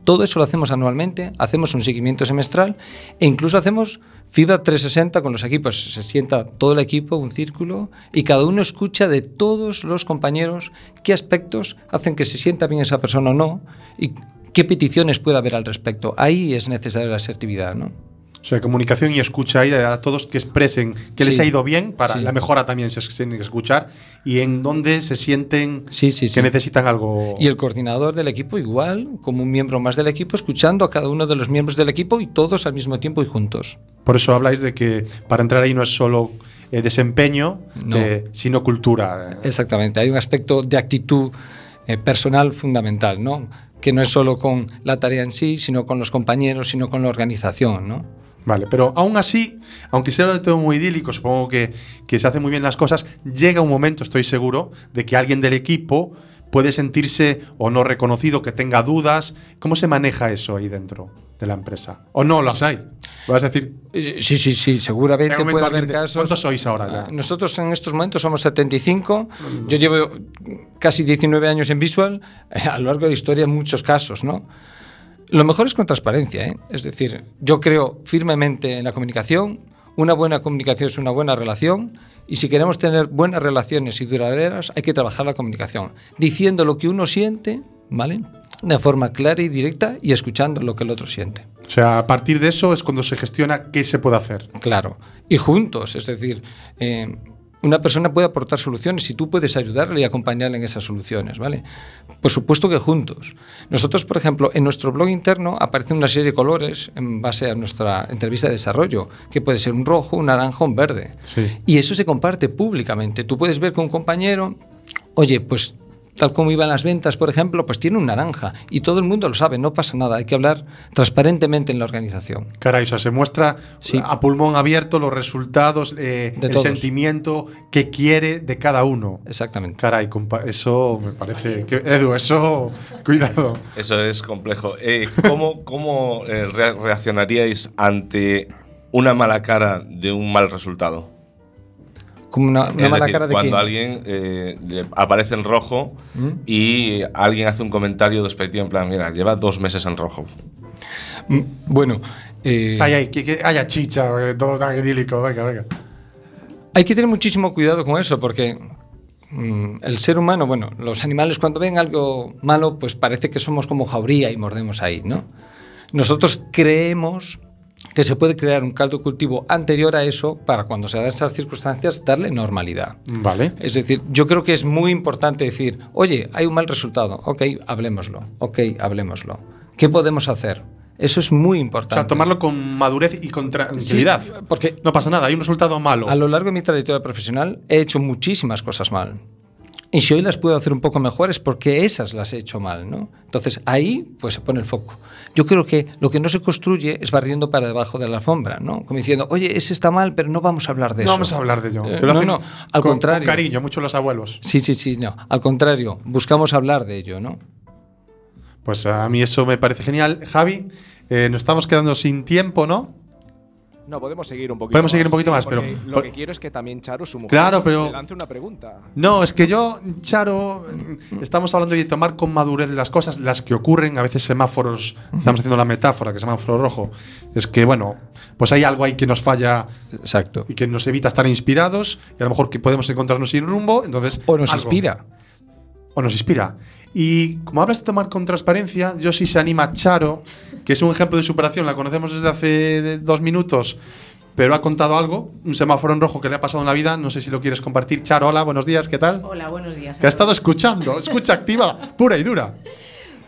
Todo eso lo hacemos anualmente, hacemos un seguimiento semestral e incluso hacemos feedback 360 con los equipos. Se sienta todo el equipo, un círculo, y cada uno escucha de todos los compañeros qué aspectos hacen que se sienta bien esa persona o no y qué peticiones puede haber al respecto. Ahí es necesaria la asertividad, ¿no? O sea, comunicación y escucha ahí a todos que expresen que les ha ido bien, para la mejora también se tiene que escuchar, y en dónde se sienten que necesitan algo. Y el coordinador del equipo igual, como un miembro más del equipo, escuchando a cada uno de los miembros del equipo y todos al mismo tiempo y juntos. Por eso habláis de que para entrar ahí no es solo eh, desempeño, eh, sino cultura. Exactamente, hay un aspecto de actitud eh, personal fundamental, ¿no? que no es solo con la tarea en sí, sino con los compañeros, sino con la organización, ¿no? Vale, pero aún así, aunque sea de todo muy idílico, supongo que, que se hacen muy bien las cosas, llega un momento, estoy seguro, de que alguien del equipo puede sentirse o no reconocido, que tenga dudas. ¿Cómo se maneja eso ahí dentro de la empresa? ¿O no las hay? Vas a decir, Eh, Sí, sí, sí, seguramente puede haber casos. ¿Cuántos sois ahora ya? Ah, Nosotros en estos momentos somos 75. Yo llevo casi 19 años en Visual. A lo largo de la historia, muchos casos, ¿no? Lo mejor es con transparencia, ¿eh? Es decir, yo creo firmemente en la comunicación. Una buena comunicación es una buena relación. Y si queremos tener buenas relaciones y duraderas, hay que trabajar la comunicación. Diciendo lo que uno siente, ¿vale? De forma clara y directa y escuchando lo que el otro siente. o sea, a partir de eso es cuando se gestiona qué se puede hacer. Claro. Y juntos, es decir, eh, una persona puede aportar soluciones y tú puedes ayudarle y acompañarle en esas soluciones, ¿vale? Por supuesto que juntos. Nosotros, por ejemplo, en nuestro blog interno aparece una serie de colores en base a nuestra entrevista de desarrollo, que puede ser un rojo, un naranja, un verde. Sí. Y eso se comparte públicamente. Tú puedes ver con un compañero, oye, pues tal como iban las ventas, por ejemplo, pues tiene un naranja y todo el mundo lo sabe, no pasa nada, hay que hablar transparentemente en la organización. Caray, o sea, se muestra Sí. a pulmón abierto los resultados, eh, De el todos. sentimiento que quiere de cada uno. Exactamente. Caray, compa- eso me parece. Que, Edu, eso. Cuidado. Eso es complejo. Eh, ¿Cómo, cómo eh, rea- reaccionaríais ante una mala cara de un mal resultado? Como una, una es mala decir, cara de cuando quién? alguien eh, le aparece en rojo ¿Mm? y alguien hace un comentario despectivo en plan, mira, lleva dos meses en rojo. Mm, Bueno, eh, Ay, ay, que, que haya chicha, eh, todo tan idílico. Venga, venga. hay que tener muchísimo cuidado con eso porque mm, el ser humano, bueno, los animales cuando ven algo malo, pues parece que somos como jauría y mordemos ahí, ¿no? Nosotros creemos que se puede crear un caldo cultivo anterior a eso para cuando se dan esas circunstancias darle normalidad. Vale. Es decir, yo creo que es muy importante decir, oye, hay un mal resultado, ok, hablemoslo, ok, hablemoslo. ¿Qué podemos hacer? Eso es muy O importante. sea, tomarlo con madurez y con tranquilidad. Sí, porque No pasa nada, hay un resultado malo. a lo largo de mi trayectoria profesional he hecho muchísimas cosas mal. Y si hoy las puedo hacer un poco mejor es porque esas las he hecho mal, ¿no? Entonces ahí pues se pone el foco. Yo creo que lo que no se construye es barriendo para debajo de la alfombra, ¿no? Como diciendo, oye, ese está mal, pero no vamos a hablar de no eso. vamos a hablar de ello. Eh, no, hacen no, al con- contrario. Con cariño, mucho los abuelos. Sí, sí, sí, no. Al contrario, buscamos hablar de ello, ¿no? Pues a mí eso me parece genial. Javi, eh, nos estamos quedando sin tiempo, ¿no? No, podemos seguir un poquito Podemos seguir un poquito más, pero- Lo por- que quiero es que también Charo, su mujer, Claro, pero- le lance una pregunta. No, es que yo, Charo, estamos hablando de tomar con madurez las cosas, las que ocurren, a veces semáforos, estamos haciendo la metáfora, que semáforo rojo, es que, bueno, pues hay algo ahí que nos falla Exacto. y que nos evita estar inspirados y a lo mejor que podemos encontrarnos sin rumbo, entonces... O nos algo- inspira. O nos inspira. Y como hablas de tomar con transparencia, yo sí se anima Charo, que es un ejemplo de superación, la conocemos desde hace dos minutos, pero ha contado algo, un semáforo en rojo que le ha pasado en la vida, no sé si lo quieres compartir. Charo, hola, buenos días, ¿qué tal? Hola, buenos días. Que ha estado escuchando, escucha activa, pura y dura.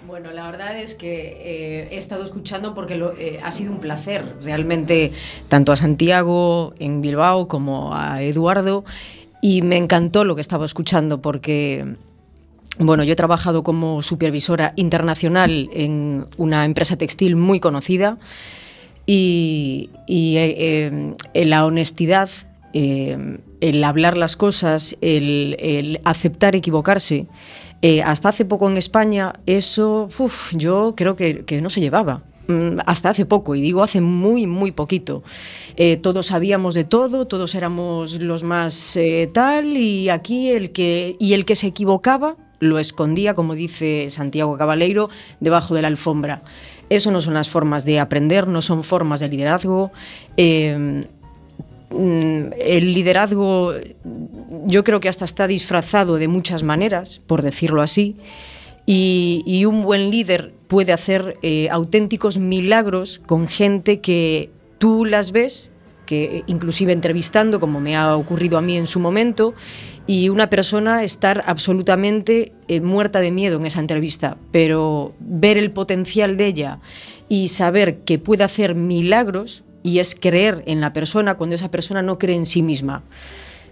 Bueno, la verdad es que eh, he estado escuchando porque lo- eh, ha sido un placer realmente tanto a Santiago en Bilbao como a Eduardo y me encantó lo que estaba escuchando porque bueno, yo he trabajado como supervisora internacional en una empresa textil muy conocida y, y, eh, eh, la honestidad, eh, el hablar las cosas, el, el aceptar equivocarse, eh, hasta hace poco en España eso uf, yo creo que, que no se llevaba. Mm, Hasta hace poco, y digo hace muy, muy poquito. Eh, todos sabíamos de todo, todos éramos los más eh, tal, y aquí el que, y el que se equivocaba lo escondía, como dice Santiago Cabaleiro, debajo de la alfombra. Eso no son las formas de aprender, no son formas de liderazgo. Eh, mm, el liderazgo yo creo que hasta está disfrazado de muchas maneras, por decirlo así, y, un buen líder puede hacer eh, auténticos milagros con gente que tú las ves, que inclusive entrevistando, como me ha ocurrido a mí en su momento, y una persona estar absolutamente eh, muerta de miedo en esa entrevista, pero ver el potencial de ella y saber que puede hacer milagros y es creer en la persona cuando esa persona no cree en sí misma.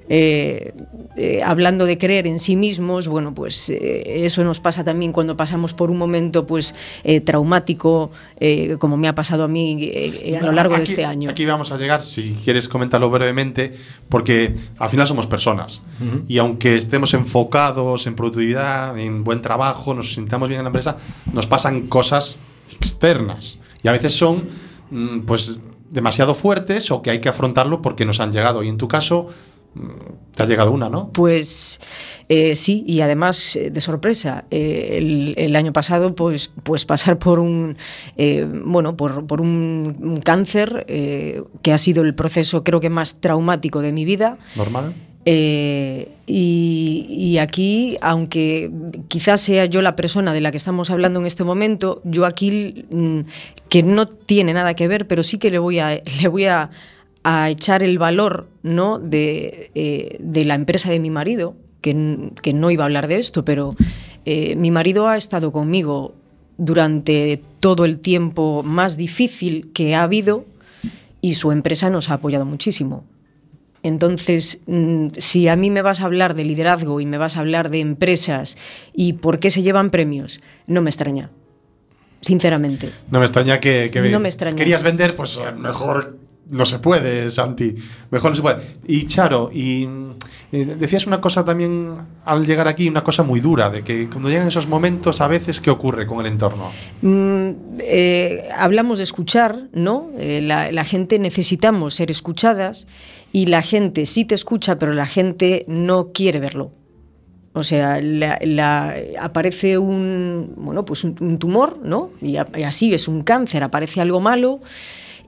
Eh, eh, hablando de creer en sí mismos, bueno, pues eh, eso nos pasa también cuando pasamos por un momento pues eh, traumático, eh, como me ha pasado a mí eh, a lo largo de este año. Aquí vamos a llegar, si quieres comentarlo brevemente, porque al final somos personas. Y aunque estemos enfocados en productividad, en buen trabajo, nos sintamos bien en la empresa, nos pasan cosas externas. Y a veces son mm, pues demasiado fuertes o que hay que afrontarlo porque nos han llegado. Y en tu caso, te ha llegado una, ¿no? Pues eh, sí, y además eh, de sorpresa, eh, el, el año pasado, pues, pues pasar por un eh, bueno, por, por un, un cáncer que ha sido el proceso creo que más traumático de mi vida. Normal. Eh, y, y aquí, aunque quizás sea yo la persona de la que estamos hablando en este momento, yo aquí, mm, que no tiene nada que ver, pero sí que le voy a, le voy a, a echar el valor ¿no? de, eh, de la empresa de mi marido, que, que no iba a hablar de esto, pero eh, mi marido ha estado conmigo durante todo el tiempo más difícil que ha habido y su empresa nos ha apoyado muchísimo. Entonces, mm, si a mí me vas a hablar de liderazgo y me vas a hablar de empresas y por qué se llevan premios, no me extraña. Sinceramente. No me extraña que, que No me extraña. querías vender, pues mejor no se puede, Santi. Mejor no se puede. Y Charo, y eh, decías una cosa también al llegar aquí, una cosa muy dura, de que cuando llegan esos momentos, a veces, ¿qué ocurre con el entorno? Mm, eh, hablamos de escuchar, ¿no? Eh, la, gente necesitamos ser escuchadas y la gente sí te escucha, pero la gente no quiere verlo. O sea, aparece un, bueno, pues un, tumor, ¿no? Y, y así es un cáncer, aparece algo malo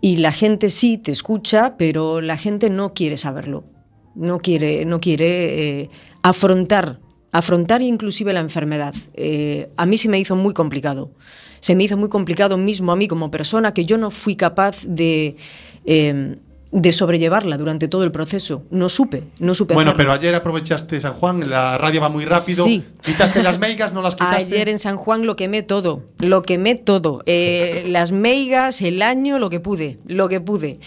y la gente sí te escucha, pero la gente no quiere saberlo. No quiere, no quiere eh, afrontar, afrontar inclusive la enfermedad. Eh, a mí se me hizo muy complicado. Se me hizo muy complicado mismo a mí como persona que yo no fui capaz de, eh, de sobrellevarla durante todo el proceso. No supe, no supe Bueno, hacerlo. pero ayer aprovechaste San Juan, la radio va muy rápido. Sí. ¿Quitaste las meigas? ¿No las quitaste? Ayer en San Juan lo quemé todo, lo quemé todo. Eh, las meigas, el año, lo que pude, lo que pude.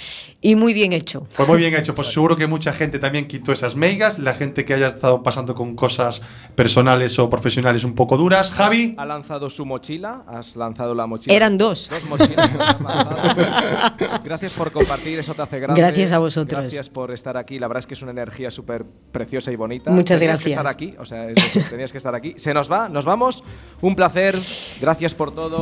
Y muy bien hecho. Pues muy bien hecho, pues seguro que mucha gente también quitó esas meigas, la gente que haya estado pasando con cosas personales o profesionales un poco duras. Javi, Ha lanzado su mochila, has lanzado la mochila. Eran dos. Dos mochilas. que has lanzado. Gracias por compartir, eso te hace grande. Gracias a vosotros. Gracias por estar aquí. La verdad es que es una energía súper preciosa y bonita. Muchas Tenías que gracias. estar aquí, o sea, es decir, tenías que estar aquí. Se nos va, nos vamos. Un placer. Gracias por todo.